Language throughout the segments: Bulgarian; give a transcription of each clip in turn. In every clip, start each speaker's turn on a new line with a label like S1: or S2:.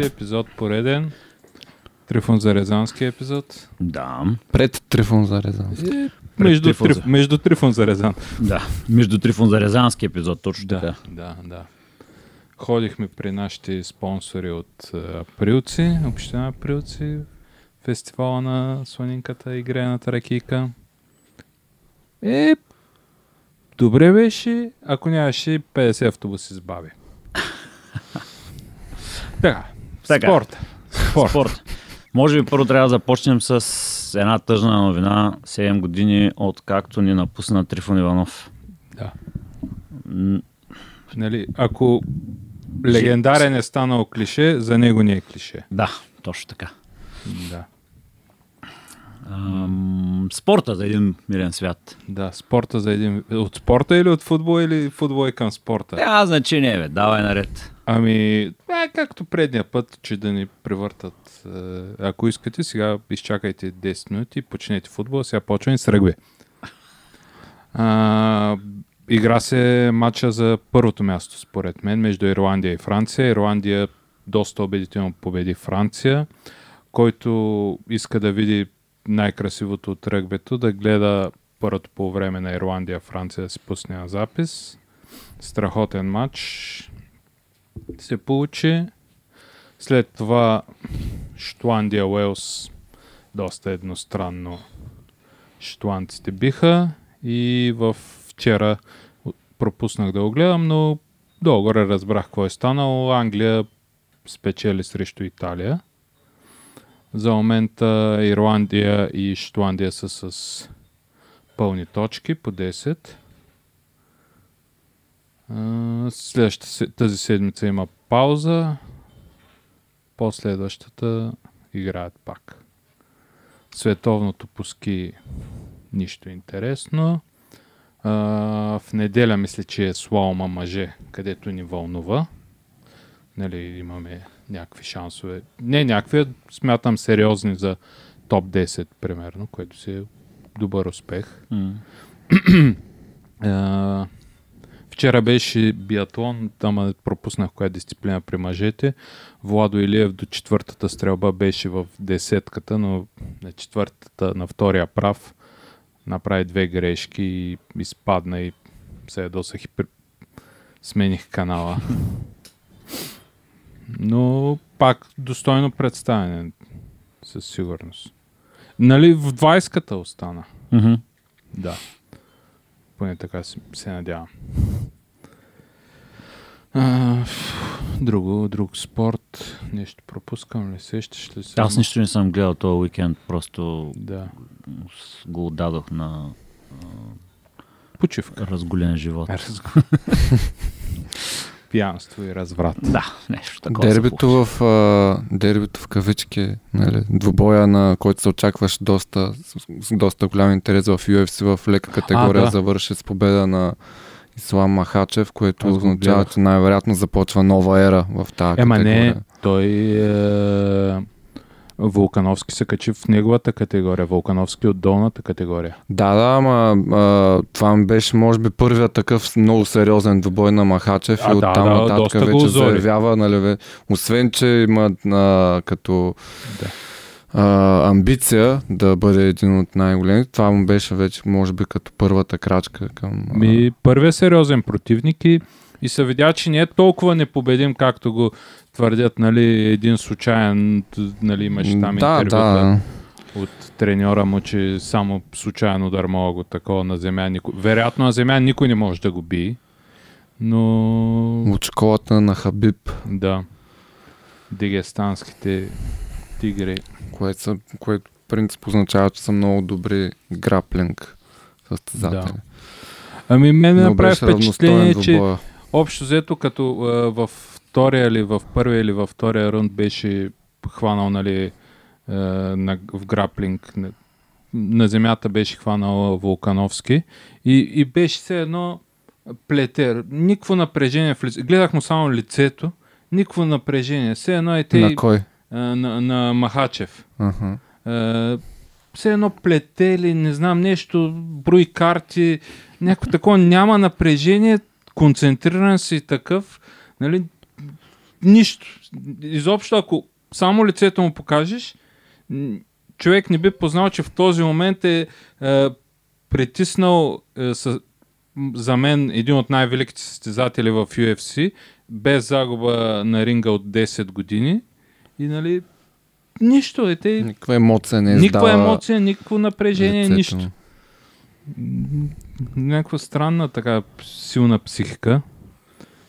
S1: Здравейте, епизод пореден. Трифон Зарезански епизод.
S2: Да.
S3: Пред Трифон за Резан.
S1: Е, между,
S2: Трифон
S1: триф,
S2: за-
S1: между Трифон Зарезан.
S2: Да. Между Трифон Зарезански епизод, точно
S1: Да,
S2: така.
S1: да, да. Ходихме при нашите спонсори от а, Априлци, община Априлци, фестивала на сланинката и грената ракийка. Е, добре беше, ако нямаше 50 автобуси с баби. така,
S2: Така.
S1: спорт. Спорт.
S2: Спорт. Може би първо трябва да започнем с една тъжна новина. 7 години от както ни напусна Трифон Иванов.
S1: Да.
S2: М,
S1: Нали, ако легендарен е станал клише, за него не е клише.
S2: Да, точно така.
S1: Да.
S2: Ам, спорта за един мирен свят.
S1: Да, спорта за един... От спорта или от футбол или футбол е към спорта?
S2: Няма значение, бе. Давай наред.
S1: Ами, е, както предния път, че да ни превъртат. е, Ако искате, сега изчакайте 10 минути и почнете футбол, сега почваме с ръгби. А, игра се матча за първото място, според мен, между Ирландия и Франция. Ирландия доста убедително победи Франция, който иска да види най-красивото от ръгбето, да гледа първото по време на Ирландия-Франция да си пусне на запис. Страхотен матч се получи. След това Шотландия Уелс доста едностранно шотландците биха и в вчера пропуснах да го гледам, но долу-горе разбрах какво е станало. Англия спечели срещу Италия. За момента Ирландия и Шотландия са с пълни точки по 10. А, Следващата тази седмица има пауза. Последващата играят пак. Световното по ски нищо интересно. А, в неделя мисля, че е слалома мъже, където ни вълнува. Нали, имаме някакви шансове. Не някакви, смятам сериозни за топ 10, примерно, което си е добър успех.
S2: М.
S1: А, вчера беше биатлон, ама пропуснах коя дисциплина при мъжете. Владо Илиев до четвъртата стрелба беше в десетката, но на четвъртата, на втория прав, направи две грешки и изпадна и се ядосах и при... смених канала. Но пак достойно представяне, със сигурност. Нали в 20-ката остана?
S2: Мгм.
S1: Да. Поне така се, се надявам. А, друго, друг спорт. Нещо пропускам ли? Сещаш ли се?
S2: Аз нищо не съм гледал този уикенд, просто
S1: Да.
S2: го отдадох на
S1: Почивка.
S2: разголен живот.
S1: Разго- Пиянство и разврат.
S2: Да, нещо такова.
S3: Дербито в, а, дербито в кавички, нали, двубоя, на който се очакваш доста, с, с доста голям интерес в UFC в лека категория,
S1: да.
S3: завърши с победа на Ислам Махачев, което
S1: Аз
S3: означава, че най-вероятно започва нова ера в тази
S1: Ема
S3: категория.
S1: не, той е... Вулкановски се качи в неговата категория. Вулкановски от долната категория.
S3: Да, да, ама а, това ми беше може би първият такъв много сериозен двубой на Махачев
S1: А,
S3: и
S1: да,
S3: оттам
S1: да,
S3: нататък
S1: го
S3: вече заявява, нали, освен, че има а, като
S1: Да.
S3: а, амбиция да бъде един от най-големите, това му беше вече може би като първата крачка към... а,
S1: Ми, първият сериозен противник и, и се видя, че не е толкова непобедим, както го твърдят, нали, един случайен, нали, имаше там
S3: да,
S1: интервюта
S3: да.
S1: от треньора му, че само случайен удар мога го такова на земя. Никой... Вероятно на земя никой не може да го би, но
S3: От школата на Хабиб,
S1: да, дигестанските тигри.
S3: което, са, което в принцип означава, че са много добри граплинг състезатели.
S1: Ами мен направи впечатление, че. Общо взето, като а, във втория или в първия или във втория рунд беше хванал нали, а, на, в граплинг, на, земята беше хванал Вулкановски и, и беше все едно плетер. Никакво напрежение в лице. Гледах му само лицето, никакво напрежение. Все едно е те
S3: На кой?
S1: а, на, на Махачев.
S3: Аха.
S1: Е, все едно плетели, не знам, нещо, брои карти, някакво такова, няма напрежение, концентриран си такъв, нали, нищо. Изобщо, ако само лицето му покажеш, човек не би познал, че в този момент е, е притиснал е, с, за мен един от най-великите състезатели в UFC, без загуба на ринга от 10 години. И нали, нищо е. Те,
S3: Никаква емоция не
S1: никаква
S3: издава
S1: емоция, никакво напрежение,
S3: лицето
S1: нищо. Някаква странна така силна психика.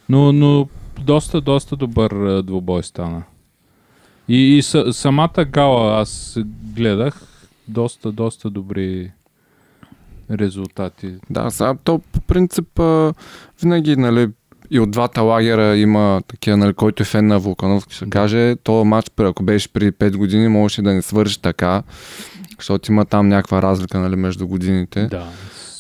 S1: Но, но доста, доста добър двубой стана. И, и са, самата гала аз гледах. Доста, доста добри резултати.
S3: Да, сега то по принцип винаги, нали, и от двата лагера има такива, нали, който е фен на Вулкановски, ще каже, то матч, при- ако беше преди 5 години, можеше да не свърши така, защото има там някаква разлика, нали, между годините.
S1: Да,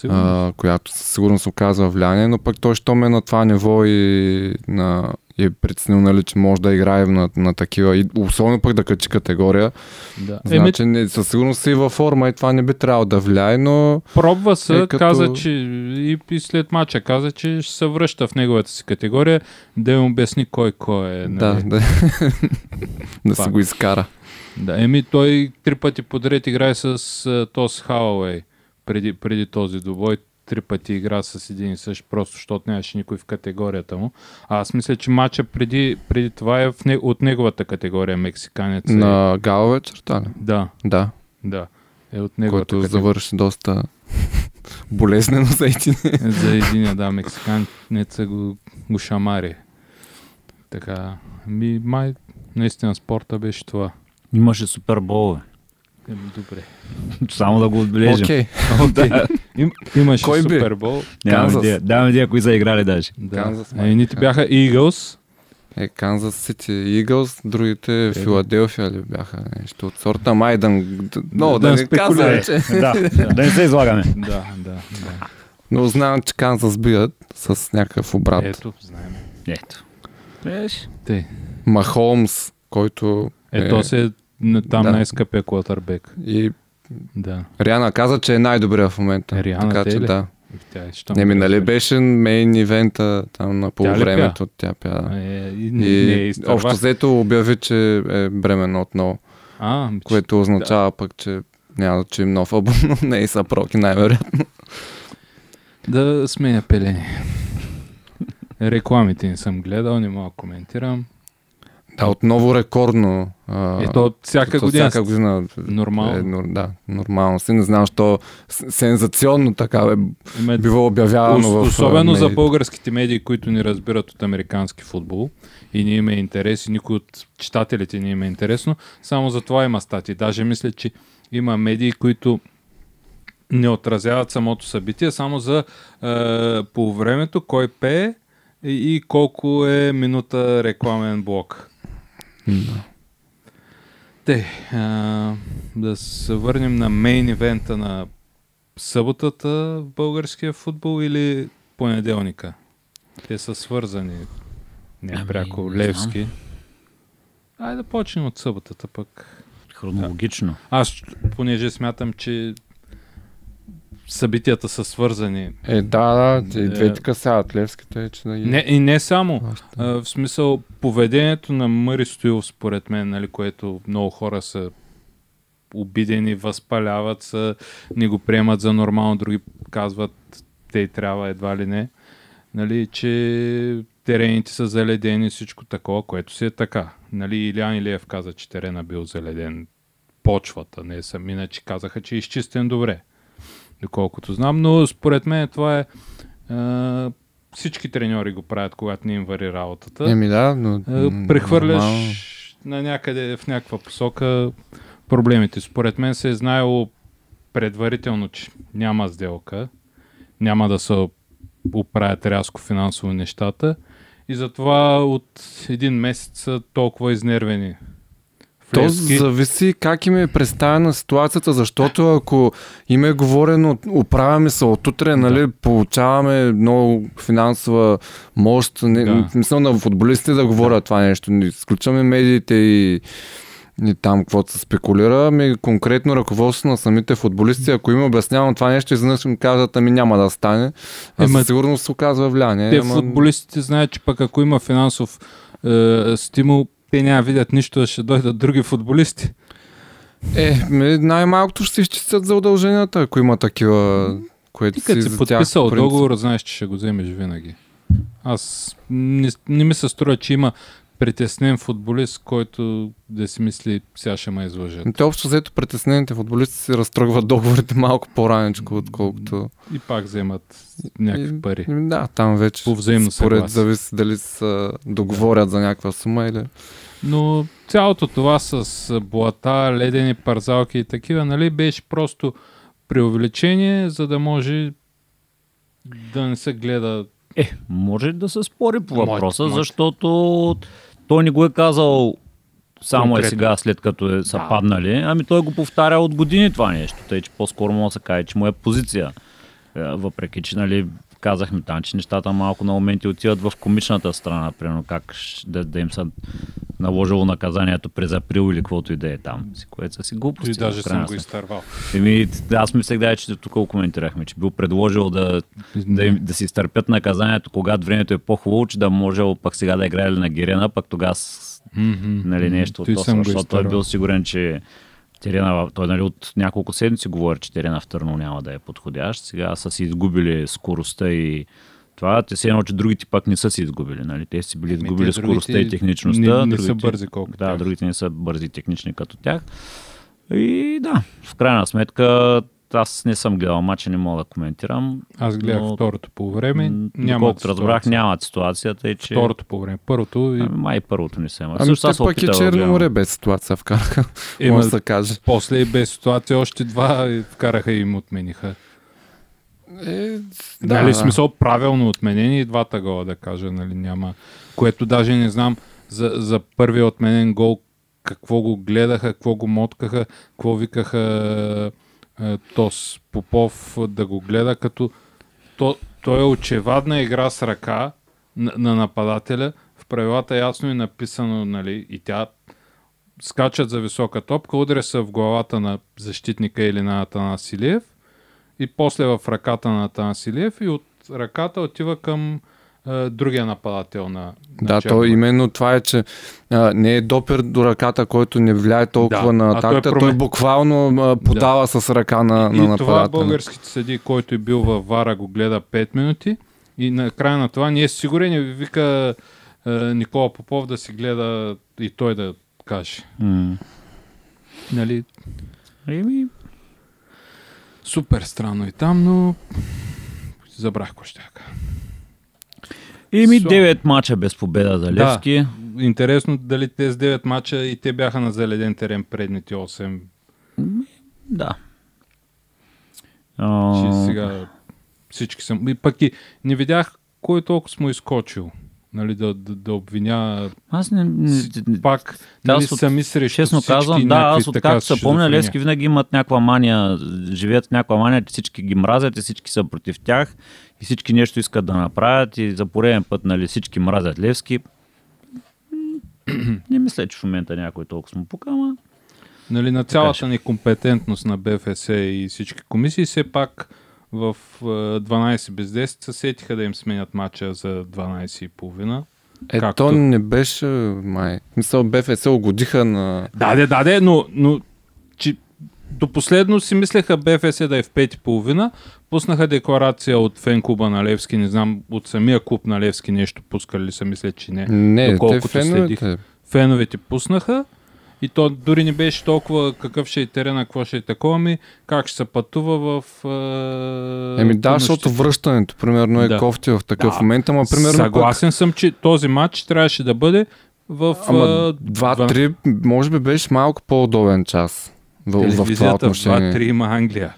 S1: сигурно.
S3: а, която със сигурност оказва влияние, но пък той, що ме на това ниво и на и е преценил, нали, че може да играе на, на такива, и особено пък да качи категория.
S1: да. Еми,
S3: Значи, не, със сигурност си във форма и това не би трябвало да влияе, но
S1: Пробва се,
S3: Е,
S1: като... каза, че и, и след мача каза, че ще се връща в неговата си категория, да им обясни кой кой е.
S3: да,
S1: Нали?
S3: да, да се
S1: Факт.
S3: го изкара.
S1: Да, еми той три пъти подред играе с uh, Тос Хауей преди, преди този добой. Три пъти игра с един и същ, просто защото нямаше никой в категорията му. А аз мисля, че матча преди, преди това е в не, от неговата категория мексиканец. е.
S3: На гала вечерта ли?
S1: Да,
S3: Да,
S1: да. Е от неговата
S3: който
S1: категория.
S3: завърши доста болезнено за един.
S1: За един, да, мексиканеца го, го шамари. Така, ми май наистина спорта беше това.
S2: Имаше суперболове.
S1: Еми, добре.
S2: Само да го отбележим.
S3: Окей,
S1: Okay. Им, имаше
S3: Кой би?
S1: Супербол.
S2: Нямам
S3: Канзас.
S2: идея. Давам идея, кои са играли даже.
S1: Да.
S3: Канзас,
S1: А, едните бяха Eagles.
S3: е Канзас Сити Игълс, другите Филаделфия ли бяха нещо от сорта Майдан. Много
S1: Да
S3: да,
S1: не
S3: казвам, че...
S2: да, да не се излагаме.
S1: Да, да, да.
S3: Но знам, че Канзас бият с някакъв обрат.
S1: Ето, знаем.
S2: Ето. Виж?
S1: Те.
S3: Махолмс, който
S1: Ето се на- там
S3: да.
S1: най-скъпия квотърбек.
S3: и
S1: Да.
S3: Риана каза, че е най-добрия в момента.
S1: Риана,
S3: така че
S1: ли?
S3: да.
S1: Тя е, щом
S3: Не ми, нали беше мейн ивента там на полувремето. Тя пя.
S1: Е, и, не, не,
S3: И
S1: изтърва.
S3: общо взето обяви, че е бременна отново,
S1: А, че-
S3: което означава пък, че няма да чуем нов албум, но не и са проки най-вероятно.
S1: да сменя пелени. Рекламите не съм гледал, не мога да коментирам.
S3: Да, отново рекордно. а,
S1: Ето, всяка
S3: то
S1: година.
S3: Всяка година.
S1: Нормално.
S3: Е, да, нормално си. Не знам, що сензационно така бе,
S1: Има
S3: бива обявявано
S1: Ос-
S3: в...
S1: Особено
S3: а,
S1: за
S3: медиите.
S1: българските медии, които ни разбират от американски футбол и ни има интерес и никой от читателите ни има интересно. Само за това има статии. Даже мисля, че има медии, които не отразяват самото събитие, само за е, по времето, кой пее и, и колко е минута рекламен блок. Те, а, да се върнем на мейн ивента на съботата в българския футбол или понеделника? Те са свързани. Не
S2: Ами, не
S1: Левски. Айде да почнем от съботата пък.
S2: Хронологично.
S1: Аз, понеже смятам, че събитията са свързани.
S3: Е, да, да, и
S1: Е.
S3: двете касаят Левските, че да ги...
S1: Не, и не само. А, в смисъл, поведението на Мъри Стоилов, според мен, нали, което много хора са обидени, възпаляват се, не го приемат за нормално, други казват, те трябва едва ли не, нали, че терените са заледени, всичко такова, което си е така. Нали, Илян Илиев каза, че терена бил заледен почвата, не съм, иначе казаха, че е изчистен добре, доколкото знам, но според мен това е а, всички треньори го правят, когато не им вари работата.
S3: Еми да, но... М,
S1: прехвърляш
S3: нормално.
S1: на някъде в някаква посока проблемите. Според мен се е знаело предварително, че няма сделка, няма да се оправят рязко финансово нещата и затова от един месец са толкова изнервени.
S3: То зависи как им е представена ситуацията, защото ако им е говорено, оправяме се от утре, нали, получаваме много финансова мощ, не,
S1: Да.
S3: да. мисля на футболистите да говорят това нещо, не изключваме медиите и, и там каквото се спекулира, ами конкретно ръководството на самите футболисти, ако им обяснявам това нещо, изведнъж им казват, ами няма да стане, а
S1: Ема-
S3: със сигурност се оказва влияние.
S1: Те
S3: ама-
S1: футболистите знаят, че пък ако има финансов е, стимул, те няма видят нищо, ще дойдат други футболисти.
S3: Е, най-малкото ще се изчистят за удълженията, ако има такива, което
S1: Ти като
S3: си
S1: си подписал
S3: тях,
S1: договор, знаеш, че ще го вземеш винаги. Аз не, не ми се струва, че има притеснен футболист, който да си мисли, сега ще ме излъжат.
S3: Те общо взето притеснените футболисти си разтръгват договорите малко по-раничко, отколкото...
S1: И пак вземат някакви
S3: И-
S1: пари.
S3: Да, там вече
S1: По взаимно
S3: според зависи дали са договорят за някаква сума или...
S1: Но цялото това с блата, ледени парзалки и такива, нали, беше просто преувеличение, за да може да не се гледа.
S2: Е, може да се спори по
S1: Може,
S2: въпроса,
S1: може.
S2: защото той не го е казал само е
S1: Конкретно.
S2: сега, след като е, са
S1: Да.
S2: паднали. Ами той го повтаря от години това нещо. Тъй, че по-скоро може да се каже, че му е позиция. Е, Въпреки, че нали, казахме там, че нещата малко на моменти отиват в комичната страна, примерно как да, да им са наложило наказанието през април или каквото и да е там, си, което са си глупости.
S1: И даже съм го изтървал.
S2: Еми, аз мислех да, че тук го коментирахме, че бил предложил да, да, им, да си изтърпят наказанието, когато времето е по-хубаво, че да може пък сега да играли на Герена, пък тогава нали, нещо от
S1: Той
S2: това, защото той е бил сигурен, че терена, той нали, от няколко седмици говори, че терена в Търно няма да е подходящ. Сега са си изгубили скоростта и това, те се едно, че другите пък не са си изгубили. Нали? Те си били изгубили
S1: те
S2: скоростта и техничността.
S1: не- не са
S2: другите-
S1: бързи колкото
S2: Да,
S1: тях.
S2: другите не са бързи технични като тях. И да, в крайна сметка аз не съм гледал матча, не мога да коментирам.
S1: Аз гледах
S2: Но-
S1: второто по време. Няма
S2: разбрах, нямат ситуацията и че...
S1: Второто по време. Първото и
S2: Ами, май първото не се има.
S3: Ами
S2: Също
S3: пък
S2: да
S3: Черно море без ситуация вкараха,
S1: Ема,
S3: може да каже.
S1: после и без ситуация още два вкараха и им отмениха.
S3: Е,
S1: Да, нали, смисъл правилно отменени и двата гола, да кажа, нали, няма. Което даже не знам за, за първия отменен гол какво го гледаха, какво го моткаха, какво викаха е, Тос Попов да го гледа, като то, той е очевадна игра с ръка на, на нападателя. В правилата ясно е написано, нали, и тя скачат за висока топка, удря се в главата на защитника или на Атанас Илиев и после в ръката на Атанас Илиев и от ръката отива към другия нападател на, на
S3: Да, то именно това е, че а, не е допир до ръката, който не влияе толкова
S1: Да,
S3: на
S1: а той е
S3: атаката, той,
S1: промен-
S3: буквално а, подава с ръка на, на
S1: И това
S3: нападателя.
S1: българските съди, който е бил във Вара, го гледа 5 минути и на края на това ние сигурен и вика е, Никола Попов да си гледа и той да каже.
S2: М.
S1: Нали,
S2: Еми,
S1: супер странно и там, но забрах какво ще кажа.
S2: Еми
S1: Со-
S2: 9 мача без победа за
S1: Да.
S2: Левски.
S1: Интересно дали тези 9 мача и те бяха на заледен терен предните 8.
S2: Да.
S1: Че сега всички съм. И пък и не видях кой толкова му изкочил. Нали, да, да, да обвиня
S2: Аз не, не,
S1: пак
S2: Да,
S1: нали,
S2: аз от-
S1: сами срещу
S2: честно казвам, да, аз
S1: така
S2: откакто се помня. Левски винаги имат някаква мания, живеят в някаква мания, че всички ги мразят и всички са против тях и всички нещо искат да направят и за пореден път нали, всички мразят Левски. Не мисля, че в момента някой толкова му пука, ама
S1: Нали, на цялата некомпетентност на БФС и всички комисии, все пак в е, 12 без 10 се сетиха да им сменят матча за 12 и половина.
S3: Е,
S1: Както-
S3: то не беше, май. Мисъл, БФС угодиха на...
S1: Даде, даде, но, но че, до последно си мислеха БФС да е в 5 и половина. Пуснаха декларация от фен клуба на Левски, не знам от самия клуб на Левски нещо пускали ли са, мисля, че не.
S3: Не, те
S1: Доколкото
S3: феновете.
S1: Феновете пуснаха и то дори не беше толкова какъв ще е терена, какво ще е такова ми, как ще се пътува в... Е,
S3: Еми да, защото връщането, примерно, е
S1: Да.
S3: кофти в такъв
S1: Да.
S3: момент, ама примерно
S1: Съгласен съм, че този матч трябваше да бъде в...
S3: Ама
S1: а,
S3: 2-3, може би беше малко по-удобен час в, в това отношение.
S1: 2-3 има Англия.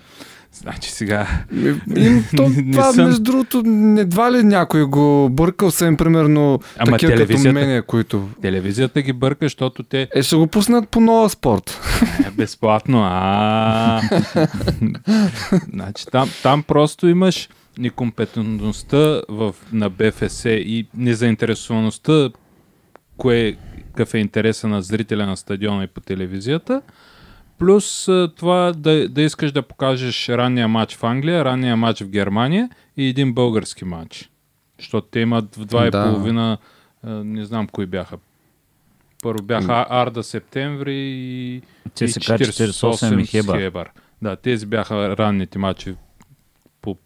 S1: Значи сега...
S3: Ми- Им, то,
S1: Не
S3: това,
S1: съм-
S3: между другото, едва ли някой го бъркал са им, примерно,
S1: Ама
S3: такива като мене, които...
S1: Телевизията ги бърка, защото те
S3: Е, ще го пуснат по нова спорт.
S1: е безплатно. А, значи там, там просто имаш некомпетентността в, на БФС и незаинтересоваността, кое, какъв е интереса на зрителя на стадиона и по телевизията. Плюс това да, да искаш да покажеш ранния матч в Англия, ранния матч в Германия и един български матч. Защото те имат в два и
S3: Да.
S1: половина А, не знам кои бяха. Първо бяха Арда Септември и, и
S2: се качи 48 и Хебър.
S1: Да, тези бяха ранните матчи по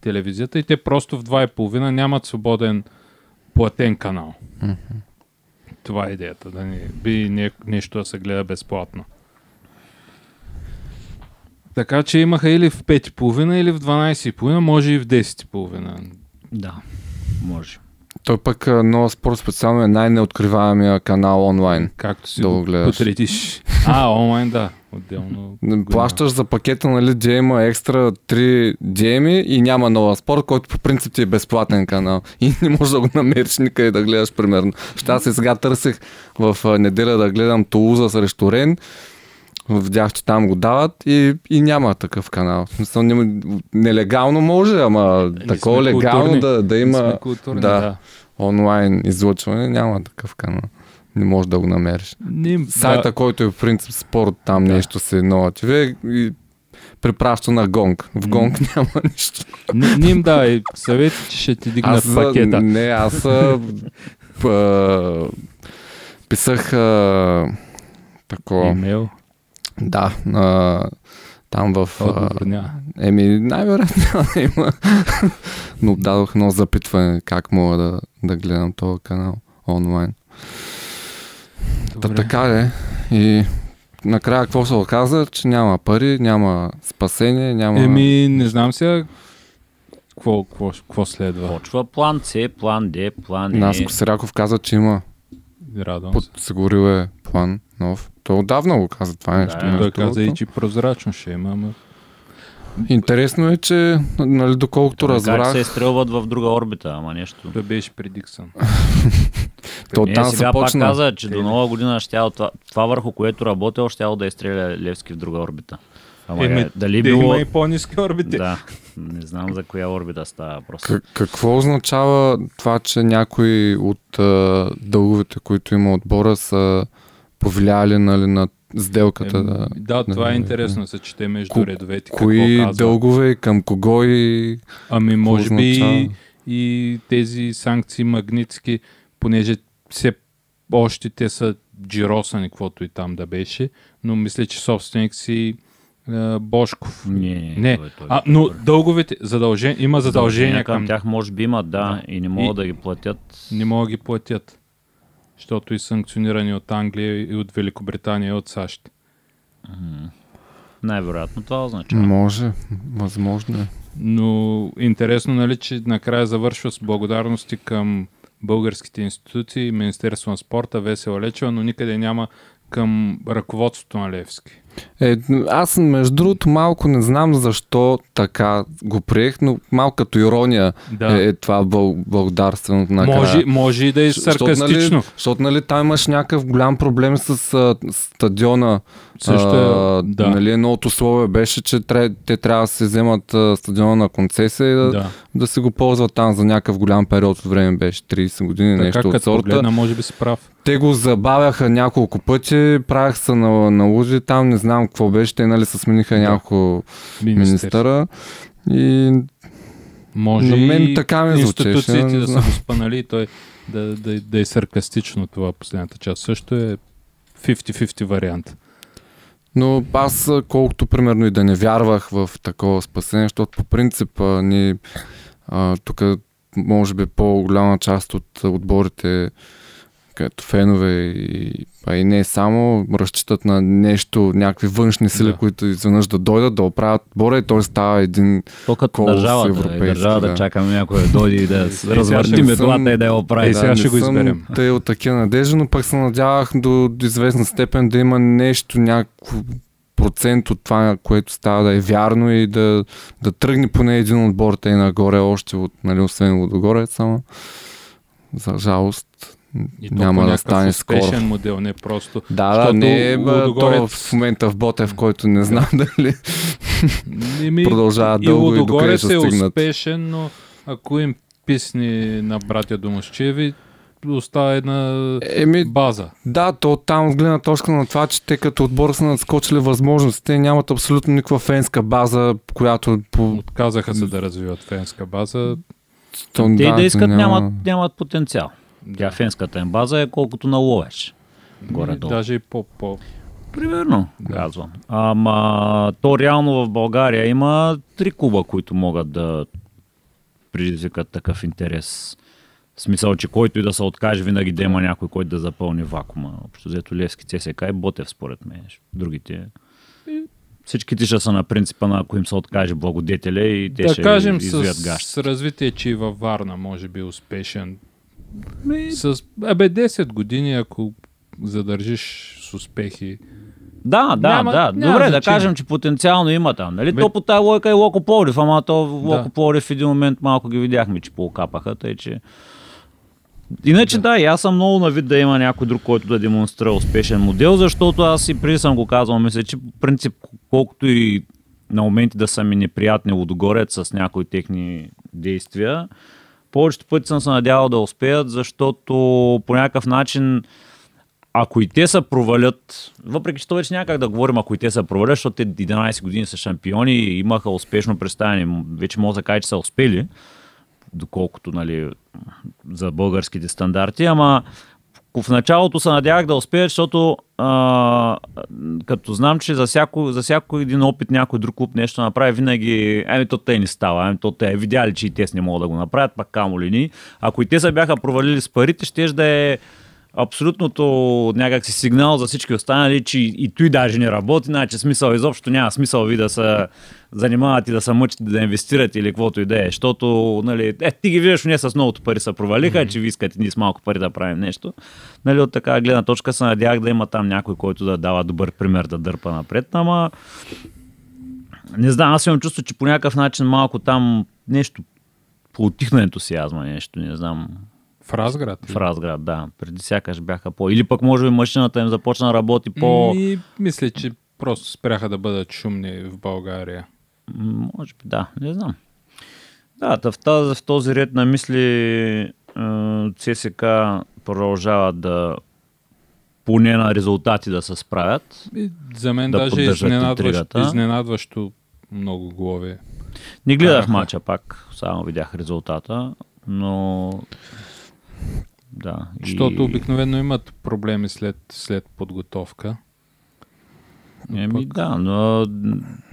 S1: телевизията и те просто в 2,5 нямат свободен платен канал. Това е идеята, да не би не, нещо да се гледа безплатно. Така че имаха или в 5,5, или в 12,5, може и в 10,5.
S2: Да, може.
S3: Той пък нова спорт специално е най-неоткриваемия канал онлайн.
S1: Както си
S3: Да го гледаш.
S1: А, онлайн, да. Отделно.
S3: Плащаш за пакета, нали, где има екстра 3 деми и няма нова спорт, който по принцип ти е безплатен канал. И не можеш да го намериш никъде да гледаш, примерно. Ще аз и сега търсех в неделя да гледам Тулуза срещу Рен. Видях, че там го дават и, и няма такъв канал. В смисъл, няма, нелегално може, ама такова легално
S1: културни.
S3: да, да има
S1: културни,
S3: да.
S1: да.
S3: онлайн излъчване, няма такъв канал. Не можеш да го намериш.
S1: Не,
S3: Сайта,
S1: да,
S3: който е в принцип спорт, там
S1: Да.
S3: нещо се нова ТВ и препраща на гонг. В гонг няма нищо.
S1: не, не им давай съвет, че ще ти дигнат
S3: Аз,
S1: пакета.
S3: не, аз а, а, писах а, такова.
S1: Имейл.
S3: Да, а, там в...
S1: Отговор няма.
S3: еми, най-вероятно няма да има. Но дадох едно запитване как мога да, да гледам този канал онлайн. Та,
S1: Добре.
S3: така е. И накрая какво се оказа? Че няма пари, няма спасение, няма...
S1: Еми, не знам сега какво, какво, какво следва.
S2: Почва план С, план Д, план Е.
S3: Наско Сираков каза, че има.
S1: Радвам се.
S3: Подсигурил е план нов. Той отдавна го каза това нещо.
S2: Да,
S1: Той каза и, че прозрачно ще има, ама
S3: Интересно е, че нали, доколкото
S2: Как
S3: разбрах,
S2: се изстрелват в друга орбита, ама нещо.
S1: той беше предиксан.
S3: то
S2: Не,
S3: там
S2: сега
S3: се
S2: пак каза, че до нова година ще това, това върху което работел, ще да изстреля Левски в друга орбита. Ама
S1: Еми,
S2: е, дали
S1: Те
S2: било...
S1: има и по-низки орбити.
S2: Да, не знам за коя орбита става просто.
S3: К- какво означава това, че някои от а, дълговете, които има отбора, са повлияли нали, на сделката?
S1: Ем,
S3: да,
S1: да, това е
S3: да,
S1: интересно да се чете между
S3: Ко-
S1: редовете.
S3: Кои
S1: какво казва.
S3: дългове и към кого и
S1: Ами може би и, и тези санкции магнитски, понеже все още те са джиросани, каквото и там да беше, но мисля, че собственик си е, Бошков.
S2: Не, не,
S1: Не.
S2: той- той-
S1: А, но дълговете, задължен, има задължения към,
S2: тях може би имат, да,
S1: Да.
S2: и не могат
S1: И-
S2: да ги платят.
S1: не могат да ги платят. Защото и санкционирани от Англия и от Великобритания и от САЩ.
S2: Най-вероятно това означава.
S3: може, възможно е.
S1: Но интересно, нали, че накрая завършва с благодарности към българските институции, Министерство на спорта, Весела Лечева, но никъде няма към ръководството на Левски.
S3: Е, аз между другото малко не знам защо така го приех, но малко като ирония
S1: Да.
S3: е, е това бъл, благодарственото накрая.
S1: може, може и да е
S3: Защото,
S1: саркастично.
S3: Нали, защото нали, там имаш някакъв голям проблем с а, стадиона.
S1: Също е,
S3: а,
S1: да.
S3: нали, едно от условия беше, че тря, те трябва да се вземат а, стадиона на концесия и да, да.
S1: да.
S3: се го ползват там за някакъв голям период от време. Беше 30 години,
S1: Така
S3: нещо от сорта.
S1: погледна, може би си прав.
S3: Те го забавяха няколко пъти, правях се на, на лужи там, не знам какво беше, те нали се смениха
S1: Да.
S3: няколко
S1: Министър.
S3: министъра и
S1: Може
S3: На мен така ми звучеше,
S1: институциите да са го спанали и той да, да, да е саркастично това последната част. Също е 50-50 вариант.
S3: Но аз, колкото примерно и да не вярвах в такова спасение, защото по принцип ни тук може би по-голяма част от отборите като фенове и, а и не само, разчитат на нещо, някакви външни сили,
S1: Да.
S3: които изведнъж да дойдат, да оправят и той става един
S2: То като държавата,
S3: европейски,
S2: е, държава да.
S3: да.
S2: чакаме някой да дойде и да
S1: сега
S2: развърти метлата и да я оправи.
S1: Е, сега
S3: не
S1: ще го изберем.
S3: Тъй от такива надежди, но пък се надявах до, до известна степен да има нещо, някакво процент от това, което става да е вярно и да, да тръгне поне един отбор те нагоре, още от, нали, освен Лудогорец, само за жалост.
S1: И
S3: Няма да
S1: някакъв
S3: стане
S1: успешен
S3: скоро.
S1: модел, не просто.
S3: Да, да, не е бе, то
S1: Лудогорец-
S3: в момента в Ботев, който не знам дали
S1: Еми,
S3: продължава
S1: и
S3: дълго и докъде ще
S1: е
S3: стигнат.
S1: успешен, но ако им писни на братя Домощеви, остава една
S3: Еми,
S1: база.
S3: Да, то там от гледна точка на това, че те като отбор са надскочили възможностите, нямат абсолютно никаква фенска база, която по...
S1: Отказаха се да развиват фенска база.
S3: то,
S2: Те и да искат
S3: няма-
S2: нямат, нямат потенциал. Тя фенската им база е колкото на Ловеч. Горе-долу.
S1: Даже и по, по
S2: Примерно,
S1: Да.
S2: казвам. Ама то реално в България има три клуба, които могат да предизвикат такъв интерес. В смисъл, че който и да се откаже, винаги да има някой, който да запълни вакуума. Общо взето Левски, ЦСК и Ботев, според мен. Другите всичките ще са на принципа на ако им се откаже благодетеля и те
S1: да
S2: ще
S1: кажем
S2: извият гащ.
S1: с развитие, че и във Варна може би успешен.
S2: Ми,
S1: С, абе, 10 години, ако задържиш с успехи.
S2: Да, да,
S1: Няма-
S2: да.
S1: няма
S2: Добре, да
S1: значение.
S2: кажем, че потенциално има там. Нали?
S1: Бе-
S2: То по тази лойка и Локо Пловдив, ама то Локо
S1: Да.
S2: Пловдив в един момент малко ги видяхме, че поокапаха, тъй че... Иначе да. и аз съм много на вид да има някой друг, който да демонстрира успешен модел, защото аз и преди съм го казвал, мисля, че по принцип колкото и на моменти да са ми неприятни Лудогорец с някои техни действия, повечето пъти съм се надявал да успеят, защото по някакъв начин ако и те се провалят, въпреки че то вече някак да говорим, ако и те се провалят, защото те 11 години са шампиони и имаха успешно представяне, вече мога да кажа, че са успели, доколкото нали, за българските стандарти, ама в началото се надявах да успеят, защото а, като знам, че за всяко, за всяко един опит някой друг клуб нещо направи, винаги, ами то те не става, ами то те видяли, че и те не могат да го направят, пак камо ли ни. Ако и те се бяха провалили с парите, ще да е абсолютното някакси сигнал за всички останали, че и той даже не работи, значи смисъл изобщо няма смисъл ви да се занимават и да се мъчите да инвестират или каквото и да е, защото нали, е, ти ги виждаш, не с многото пари са провалиха, mm-hmm. че ви искате ние с малко пари да правим нещо. Нали, от така гледна точка се надях да има там някой, който да дава добър пример да дърпа напред, ама не знам, аз имам чувство, че по някакъв начин малко там нещо поотихна ентусиазма, нещо, не знам.
S1: В Разград.
S2: В Разград, да. Преди сякаш бяха по... Или пък може би машината им започна да работи по...
S1: И мисля, че просто спряха да бъдат шумни в България.
S2: Може би, да. Не знам. Да, в, тази, в този ред на мисли е, ЦСК продължава да поне на резултати да се справят.
S1: И за мен
S2: Да
S1: даже изненадващо,
S2: интригата.
S1: изненадващо много голове.
S2: Не гледах мача пак, само видях резултата, но да. и-
S1: Защото обикновено имат проблеми след, след подготовка.
S2: Еми да, но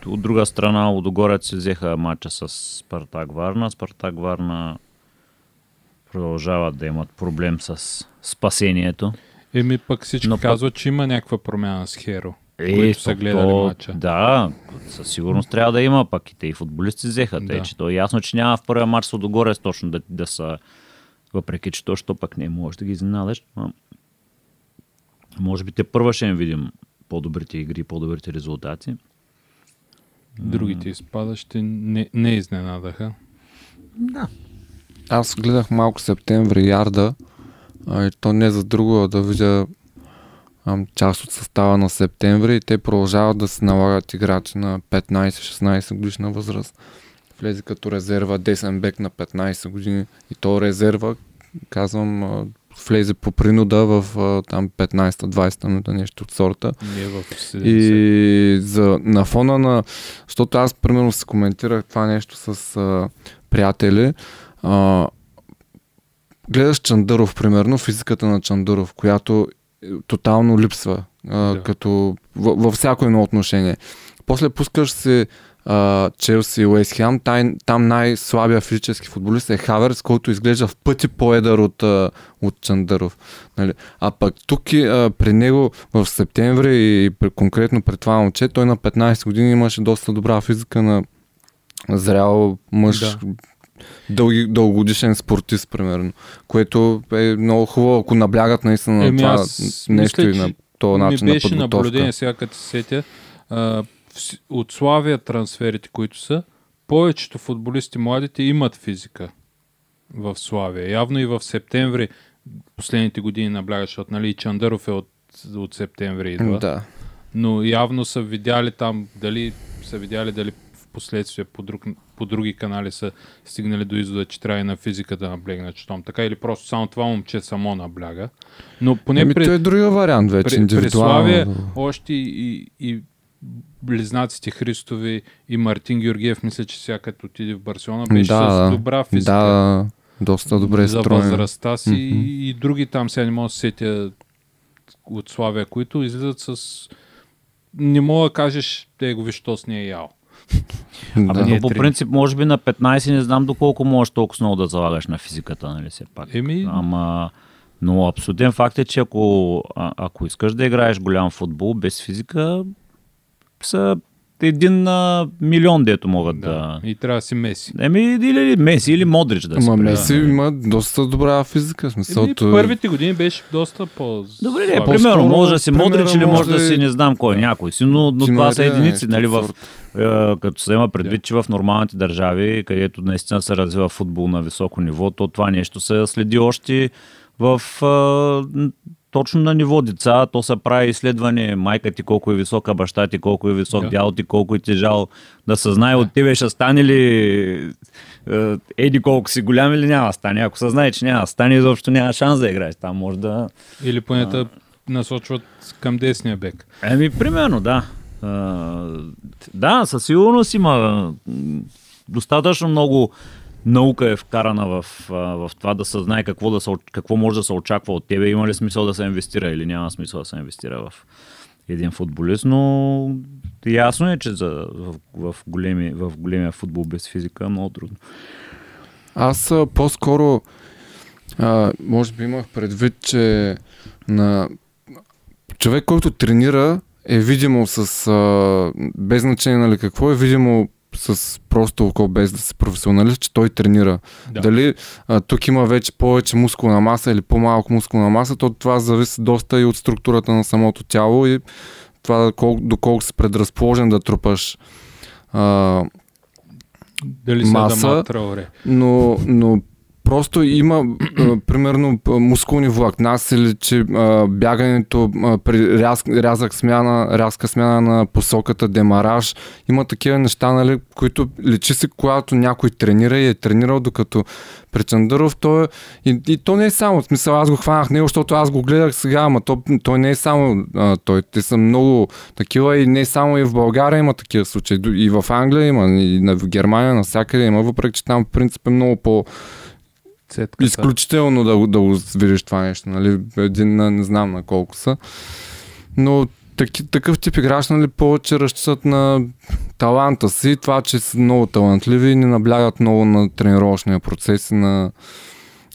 S2: от друга страна Лудогорец си взеха матча с Спартак Варна. Спартак Варна продължават да имат проблем с спасението.
S1: Еми пък всички
S2: Но
S1: Но
S2: пък-
S1: казват, че има някаква промяна с Херо,
S2: Е,
S1: които са гледали
S2: то-
S1: матча.
S2: Да, със сигурност трябва да има, пък и те и футболисти взеха. Да.
S1: Да.
S2: че то е ясно, че няма в първия матч с Лудогорец точно да, да са въпреки, че то, що пък не можеш да ги изненадаш. но Може би те първа ще им видим по-добрите игри, по-добрите резултати.
S1: Другите изпадащи не, не изненадаха.
S3: Аз гледах малко септември ярда, а, и то не за друго, а да видя ам, част от състава на септември и те продължават да се налагат играчи на 15-16 годишна възраст. Влезе като резерва десен бек на 15 години и то резерва, казвам, влезе по принуда в там 15-20 минута, нещо от сорта.
S1: Не в 70.
S3: И за, на фона на... Защото аз, примерно, се коментирах това нещо с а, приятели. А, гледаш Чандъров, примерно, физиката на Чандъров, която е, тотално липсва. А,
S1: Да.
S3: като във, във всяко едно отношение. После пускаш а, Челси и Уест Хем, там най-слабия физически футболист е Хаверс, който изглежда в пъти по-едър от, от Чандъров. Нали? А пък тук и, а, при него в септември и при, конкретно при това момче, той на 15 години имаше доста добра физика на зрял мъж,
S1: Да.
S3: дълги, дългогодишен спортист, примерно. Което е много хубаво, ако наблягат наистина на
S1: Еми,
S3: това
S1: аз
S3: нещо
S1: мисля,
S3: и на този начин
S1: ми
S3: на
S1: беше
S3: подготовка.
S1: наблюдение, сега като се сетя, а, от Славия трансферите, които са, повечето футболисти младите имат физика в Славия. Явно и в септември последните години наблягаш, защото нали, и Чандъров е от, от септември идва.
S3: Да.
S1: Но явно са видяли там, дали са видяли дали в последствие по, друг, по други канали са стигнали до извода, че трябва и на физика да наблегнат, там така или просто само това момче само набляга. Но поне
S3: Еми,
S1: при,
S3: е другия вариант вече,
S1: при, при. Славия още и, и близнаците Христови и Мартин Георгиев, мисля, че сега като отиде в Барселона, беше
S3: да,
S1: с добра физика.
S3: Да, Доста добре
S1: за
S3: строен.
S1: възрастта си
S3: Мгм.
S1: и, други там сега не мога да се сетя от Славия, които излизат с... Не мога да кажеш, те го виж, то с не е ял.
S2: Абе,
S3: Да.
S2: но по принцип, може би на 15 не знам доколко можеш толкова много да залагаш на физиката, нали все пак.
S1: Еми,
S2: Ама, но абсолютен факт е, че ако, а, ако искаш да играеш голям футбол без физика, са един на милион, дето могат да...
S1: да. И трябва да си меси.
S2: Еми, или Меси, или Модрич да се
S3: Ама. Меси има доста добра физика. Смисъл,
S1: Еми,
S3: той-
S1: първите години беше доста по
S2: Добре, не, примерно, може да си Модрич или може да си не знам кой, някой си, но, но това са
S3: Мария,
S2: единици, нали, в, е, като се има предвид, че в нормалните държави, където наистина се развива футбол на високо ниво, то това нещо се следи още в е, точно на ниво деца, то се прави изследване, майка ти колко е висока, баща ти колко е висок,
S1: Да.
S2: дядо ти колко е тежал, да се знае от тебе ще стане ли е, еди колко си голям или няма да стане. Ако се знае, че няма да стане, изобщо няма шанс да играеш. Там може да...
S1: Или поне да насочват към десния бек.
S2: Еми, примерно, да. А, да, със сигурност има достатъчно много наука е вкарана в, в това да се знае какво, да се, какво може да се очаква от тебе. Има ли смисъл да се инвестира или няма смисъл да се инвестира в един футболист, но ясно е, че за, в, в, големи, в големия футбол без физика е много трудно.
S3: Аз по-скоро, а, може би имах предвид, че на човек, който тренира, е видимо с, а, без значение нали какво, е видимо с просто око, без да се професионалист, че той тренира.
S1: Да.
S3: Дали а, тук има вече повече мускулна маса или по-малко мускулна маса, то това зависи доста и от структурата на самото тяло и това колко, доколко си предразположен да трупаш а,
S1: Дали са
S3: Маса.
S1: да Траоре.
S3: но, но просто има а, примерно мускулни влакна или че а, бягането а, при ряз, рязък смяна, рязка смяна на посоката, демараж, има такива неща, нали, които личи си, когато някой тренира и е тренирал, докато при Чандаров той е, и, и то не е само, в смисъл аз го хванах него, защото аз го гледах сега, ама то, той не е само а, той, те са много такива и не само и в България има такива случаи, и в Англия има, и в Германия, навсякъде има, въпреки че там в принцип е много по
S1: Цетката.
S3: изключително да, да го видиш това нещо, нали, един на не знам на колко са, но таки, такъв тип играч, нали, повече разчитат на таланта си, това, че са много талантливи и не наблягат много на тренировъчния процес и на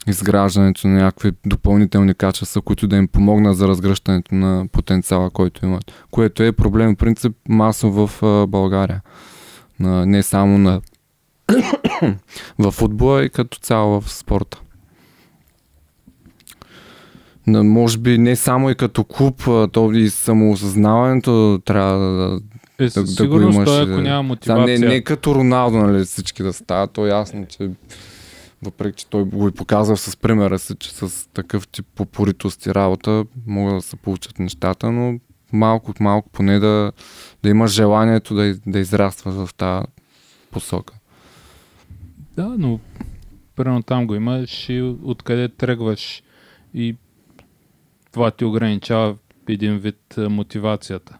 S3: изграждането на някакви допълнителни качества, които да им помогнат за разгръщането на потенциала, който имат. Което е проблем, в принцип, масово в България. Не само на в футбола и като цяло в спорта. На, може би не само и като клуб, то и самоосъзнаването трябва да,
S1: Е,
S3: да, да го имаш.
S1: той,
S3: е.
S1: ако няма мотивация.
S3: не, не като Роналдо, нали, всички да стават, то е ясно, че въпреки, че той го и показва с примера си, че с такъв тип попоритост и работа могат да се получат нещата, но малко от малко поне да, да имаш желанието да, да израстваш в тази посока.
S1: Да, но примерно там го имаш и откъде тръгваш и това ти ограничава един вид мотивацията.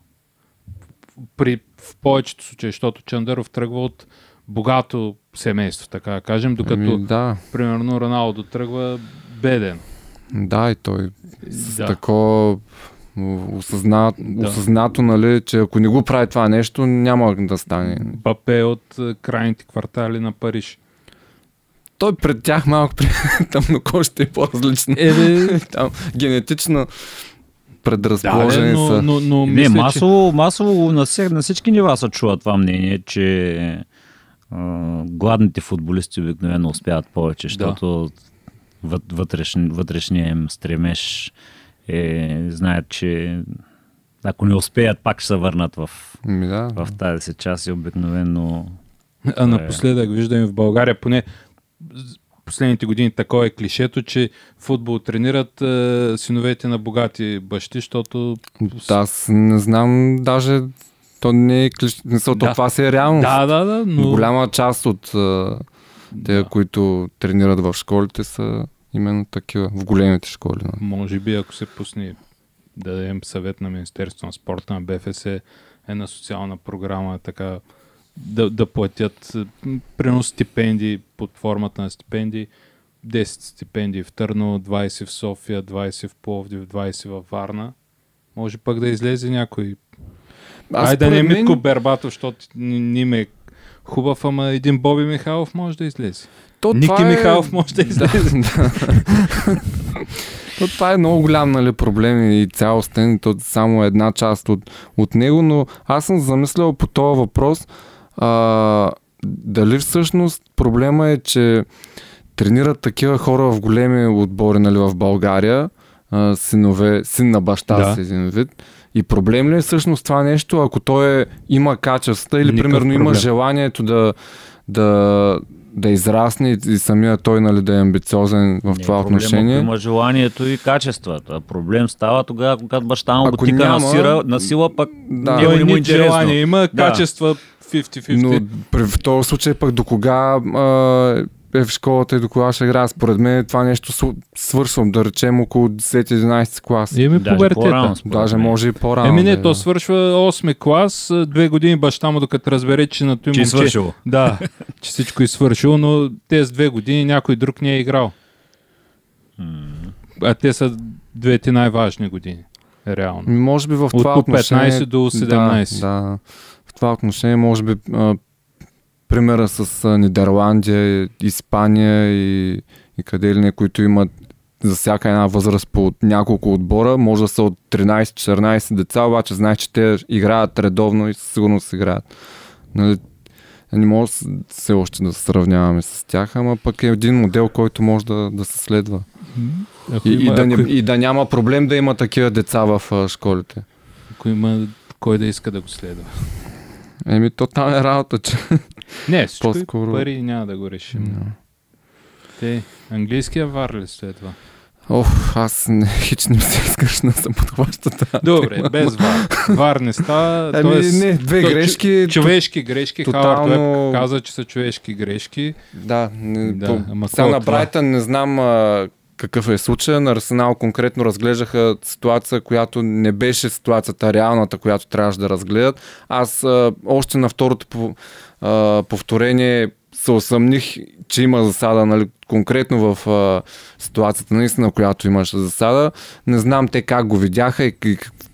S1: При, в повечето случаи, защото Чандаров тръгва от богато семейство, така да кажем, докато
S3: Ами, да,
S1: примерно Роналдо тръгва беден.
S3: да, и той с
S1: Да.
S3: такова осъзна,
S1: Да.
S3: осъзнато, нали, че ако не го прави това нещо, няма да стане.
S1: Бапе от крайните квартали на Париж.
S3: Той пред тях малко при тъмнокожите е по-различно.
S1: Е,
S3: Там генетично
S1: да,
S3: предразположени
S1: но,
S3: са.
S1: но, но,
S2: Не,
S1: мисля,
S2: масово, масово на, всех, на всички нива се чува това мнение, че а, гладните футболисти обикновено успяват повече, защото вът, вътрешни, вътрешния им стремеж е, знаят, че ако не успеят, пак ще се върнат в,
S3: Ми, да.
S2: в тази си част и обикновено
S1: че, а напоследък виждаме в България поне последните години такова е клишето, че футбол тренират а, синовете на богати бащи, защото
S3: Да, Аз не знам, даже то не е клиш... Са,
S1: Да.
S3: то това си е реално.
S1: да, да, да, но
S3: Голяма част от а, те,
S1: да,
S3: които тренират в школите са именно такива, в големите школи. нали.
S1: може би ако се пусне да дадем съвет на Министерството на спорта, на БФС, една социална програма, така да, да платят м, принос стипендии под формата на стипендии 10 стипендии в Търно, 20 в София, 20 в Пловдив, 20 в Варна. Може пък да излезе някой. Ай да не е
S3: мен-
S1: Митко Бербатов, защото ни ме е хубав, ама един Боби Михайлов може да излезе.
S3: То
S1: Ники
S3: е-
S1: Михайлов може да излезе.
S3: Да, да. То това е много голям нали, проблем и цялостен, то само една част от, от него, но аз съм замислял по този въпрос а, дали всъщност проблема е, че тренират такива хора в големи отбори нали, в България, а, синове, син на баща
S1: Да.
S3: си един вид. И проблем ли е всъщност това нещо, ако той е, има качествата или
S1: Никакъв
S3: примерно има
S1: проблем.
S3: желанието да, да, да израсне и, самия той нали, да е амбициозен в
S2: Не е
S3: това
S2: проблем,
S3: отношение.
S2: Ако има желанието и качествата. Проблем става тогава, когато баща му го
S3: Ако
S2: тика
S3: няма-
S2: на, сила, пък
S3: Да.
S2: му е
S1: ни
S2: интересно.
S1: желание има,
S2: Да.
S1: качества 50-50.
S3: Но при- в този случай пък до кога а, е в школата и до кога ще играе? Според мен това нещо свършвам, да речем около 10-11 клас.
S1: Еми пубертета.
S3: Даже може и по-рано.
S1: Еми не,
S3: да,
S1: то свършва 8 клас, две години баща му, докато разбере, че на той
S2: Че е
S1: момче...
S2: свършило.
S1: Да, че всичко е свършило, но тези две години някой друг не е играл. А те са двете най-важни години. Реално.
S3: Може би в
S1: От
S3: това
S1: по
S3: отношение...
S1: 15 до 17.
S3: Да, да. Това отношение може би а, примера с а, Нидерландия, Испания и, и къде ли не, които имат за всяка една възраст по няколко отбора, може да са от 13-14 деца, обаче знаеш, че те играят редовно и със сигурност играят. Нали, не може все още да се сравняваме с тях, ама пък е един модел, който може да, да се следва.
S1: Ако,
S3: И,
S1: има,
S3: и, да, не,
S1: ако,
S3: и да няма проблем да има такива деца в а, школите.
S1: ако има кой да иска да го следва.
S3: Еми, то там е работа, че...
S1: Не, всичко е
S3: По-скоро-
S1: пари няма да го решим.
S3: Да.
S1: Те, английския вар ли следва?
S3: Ох, аз не, хич не ми се искаш да се подхваща тази
S1: Добре, без вар. Вар не става.
S3: Ами,
S1: тоест,
S3: не, две
S1: то-
S3: грешки.
S1: Човешки грешки.
S3: Тотално-
S1: Хауърд каза, че са човешки грешки.
S3: Да, не,
S1: Да,
S3: по,
S1: ама
S3: сега
S1: какво
S3: на
S1: това?
S3: Брайтън не знам а, какъв е случая. На Арсенал конкретно разглеждаха ситуация, която не беше ситуацията реалната, която трябваше да разгледат. Аз а, още на второто по, а, повторение се усъмних, че има засада, нали, конкретно в а, ситуацията, наистина, която имаше засада. Не знам те как го видяха и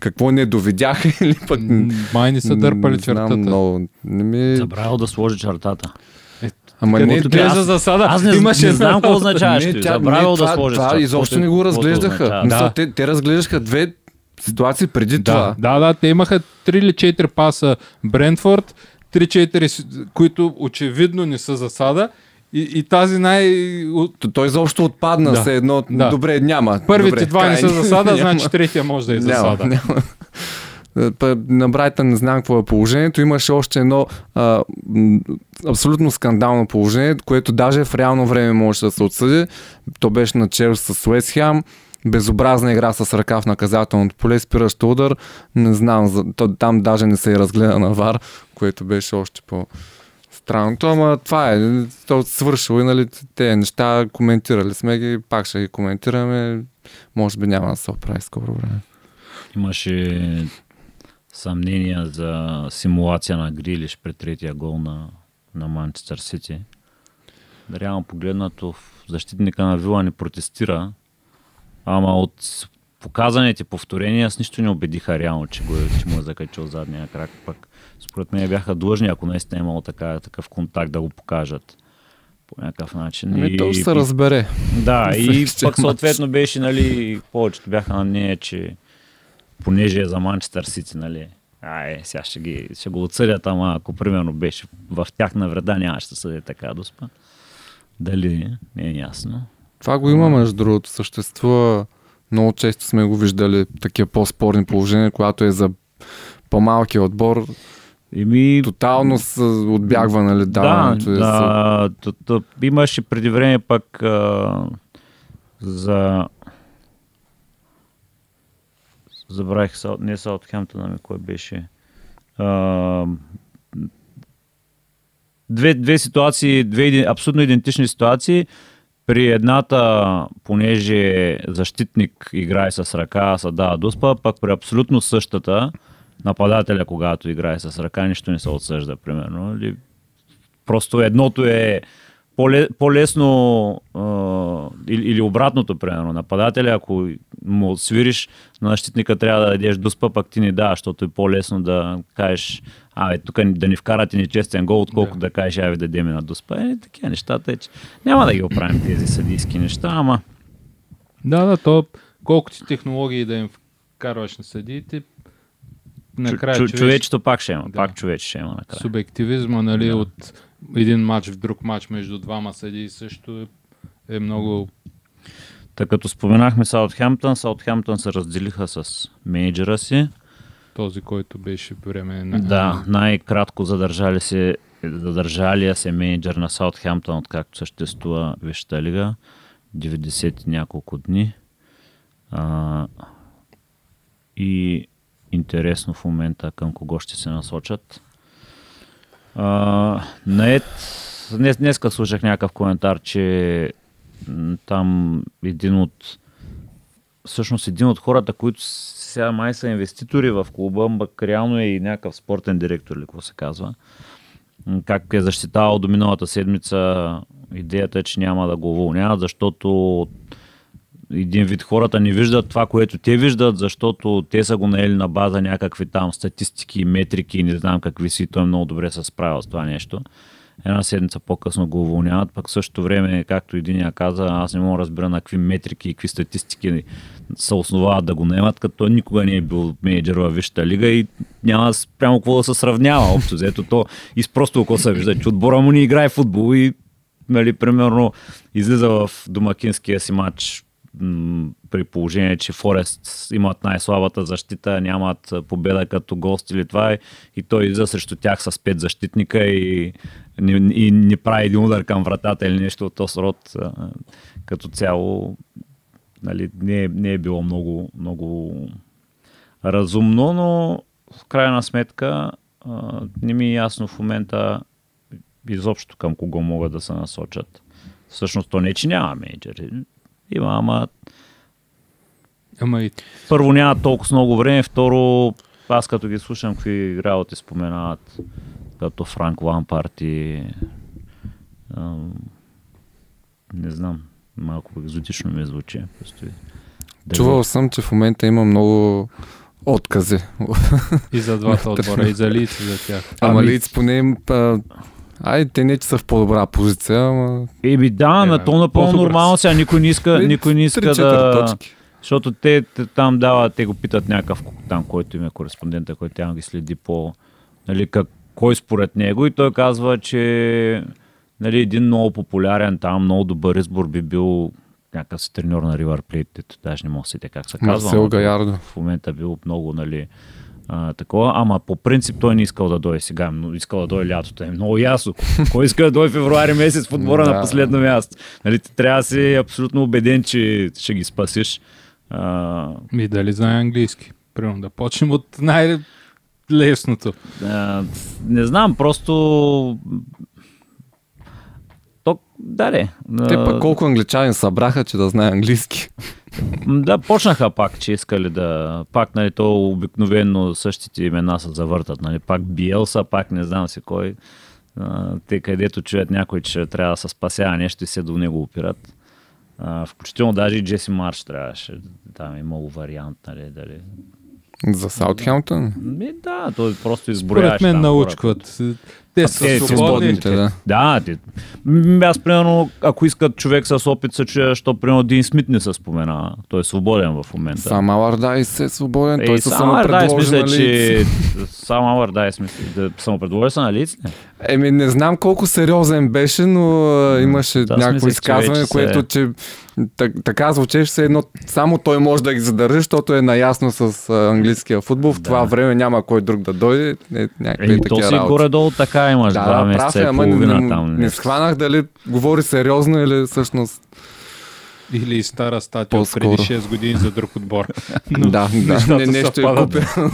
S3: какво не довидяха или пък...
S1: Май не са дърпали чертата.
S3: Много. Не ми...
S2: Забравил да сложи чертата.
S3: Ама не.
S1: Гледа
S2: Аз-
S1: засада.
S2: Аз не,
S1: имаше
S2: не знам какво означава.
S3: Не, тя-
S2: Забравил
S3: не,
S2: да
S3: това,
S2: сложи
S3: това изобщо не го
S2: Каквото
S3: разглеждаха.
S1: Да.
S3: те, те разглеждаха две ситуации преди
S1: Да,
S3: това.
S1: да, да, те имаха 3 или 4 паса Брентфорд, 3-4, с- които очевидно не са засада. И, и тази най...
S3: Той изобщо отпадна
S1: Да.
S3: се едно.
S1: Да.
S3: Добре, няма.
S1: Първите
S3: Добре,
S1: два не са засада, значи третия може да е засада.
S3: Няма, няма. Е, На Брайтън не знам какво е положението. Имаше още едно а, абсолютно скандално положение, което даже в реално време може да се отсъди. То беше на Челси с Уест. Безобразна игра с ръка в наказателното поле, спиращ удар. Не знам, там даже не се и разгледа на ВАР, което беше още по странното, ама това е. То свършило и нали, те неща коментирали сме ги, пак ще ги коментираме. Може би няма да се оправи скоро време.
S2: Имаше съмнения за симулация на Грилиш пред третия гол на, на Манчестър Сити. Реално погледнато, защитника на Вила не протестира, ама от показаните повторения с нищо не убедиха реално, че, го, е- че му е закачил задния крак. Пък според мен бяха длъжни, ако наистина е имало така, такъв контакт да го покажат по някакъв начин.
S3: Ами, то ще се разбере.
S2: да, и пък съответно беше, нали, повечето бяха на нея, че понеже е за Манчестър Сити, нали, ай, сега ще, ги, ще го отсъдят, ама ако примерно беше в тяхна вреда, нямаше да съде така доспа. Дали, не е ясно.
S3: Това го има, между другото. Съществува. Много често сме го виждали такива по-спорни положения, когато е за по-малкия отбор.
S2: Еми,
S3: Тотално се отбягва, нали,
S2: да,
S3: даването. е за-
S2: да, т- т- имаше преди време пък а, за забравих не Саутхемптън, ами кой беше. А, две, две ситуации, две абсолютно идентични ситуации. При едната, понеже защитник играе с ръка, се дава дуспа, пък при абсолютно същата, нападателя, когато играе с ръка, нищо не се отсъжда, примерно. Или Просто едното е по-ле- по-лесно или обратното, примерно. Нападателя, ако му свириш, на защитника трябва да дадеш дуспа, пък ти не да, защото е по-лесно да кажеш, абе, тук да ни вкарате нечестен гол, отколкото да, да кажеш, абе, дадем на дуспа. Е, такива нещата е, че няма да ги оправим тези съдийски неща, ама...
S1: Да, да, то колкото технологии да им вкарваш на съдиите,
S2: накрая чу, човеш... човечето пак ще има, да. пак човече ще има накрая.
S1: Субективизма, нали, да. от един матч в друг матч между двама съдии също е, е много...
S2: Та като споменахме Саутхемптън, Саутхемптън се разделиха с менеджера си.
S1: Този, който беше време на...
S2: Да, най-кратко задържали се, задържалия се менеджер на Саутхемптън, откакто съществува Висшата лига. 90 няколко дни. А, и интересно в момента към кого ще се насочат. А, наед, днес, днеска слушах някакъв коментар, че там един от всъщност един от хората, които сега май са инвеститори в клуба, пък реално е и някакъв спортен директор, или какво се казва. Как е защитавал до миналата седмица идеята е, че няма да го уволняват, защото един вид хората не виждат това, което те виждат, защото те са го наели на база някакви там статистики, метрики, не знам какви си, той много добре се справил с това нещо. Една седмица по-късно го уволняват, пък в същото време, както един каза, аз не мога да разбера на какви метрики и какви статистики се основават да го наемат, като той никога не е бил менеджер във Висшата лига и няма прямо какво да се сравнява. Общо взето то и просто око се вижда, че отбора му не играе футбол и нали, примерно излиза в домакинския си матч при положение, че Форест имат най-слабата защита, нямат победа като гост или това и той излиза срещу тях с пет защитника и, и, и не прави един удар към вратата или нещо от този род. Като цяло нали, не, е, не е било много, много разумно, но в крайна сметка не ми е ясно в момента изобщо към кого могат да се насочат. Всъщност то не, че няма менеджери. Има, ама...
S1: Ама и...
S2: Първо няма толкова много време, второ аз като ги слушам какви работи споменават, като Франк Лампарт и... не знам, малко екзотично ми звучи.
S3: Чувал съм, че в момента има много откази.
S1: И за двата отбора, и за лица за тях.
S3: Ама ами... лиц поне Ай, те не че са в по-добра позиция, ама...
S2: Еби да, е, на то напълно нормално сега. Никой не иска, никой не иска да... Точки. Защото те, те, там дават, те го питат някакъв там, който им е кореспондента, който тя ги следи по... Нали, как, кой според него и той казва, че нали, един много популярен там, много добър избор би бил някакъв си треньор на Ривър Плейт, даже не мога да сетя как се казва.
S3: Марсел Гаярдо.
S2: В момента бил много, нали, а, такова, ама по принцип той не искал да дойде сега, но искал да дойде лятото. Е много ясно. Кой иска да дойде февруари месец в отбора да. на последно място? Нали, ти трябва да си абсолютно убеден, че ще ги спасиш. А...
S1: И дали знае английски? Примерно да почнем от най- лесното.
S2: А, не знам, просто то, да, де.
S3: Те пък колко англичани събраха, че да знае английски.
S2: Да, почнаха пак, че искали да... Пак, нали, то обикновено същите имена се завъртат, нали, пак Биелса, пак не знам си кой. те където чуят някой, че трябва да се спасява нещо и се до него опират. включително даже и Джеси Марш трябваше. Там е имало вариант, нали, дали
S3: за Саутхемптън?
S2: Ми, да, той просто изброяваш.
S1: Според мен научкват. Те са е, свободните,
S2: да. Да, ти, аз примерно, ако искат човек с опит, се чуя, що примерно Дин Смит не се спомена. Той е свободен в момента.
S3: Сам Алардайс е свободен, той се самопредложи
S2: мисля, на че... Сам Алардайс мисля, да самопредложи се на лице.
S3: Еми, не знам колко сериозен беше, но имаше да, някакво изказване, че което, се... че така звучеше се едно, само той може да ги задържи, защото е наясно с английския футбол. В да. това време няма кой друг да дойде.
S2: Е, някакви то си горе-долу така имаш да, два месеца е, ама половина не, там.
S3: Не схванах дали говори сериозно или всъщност
S1: или стара статия от преди 6 години за друг отбор.
S3: Но да, да, не, нещо е купя.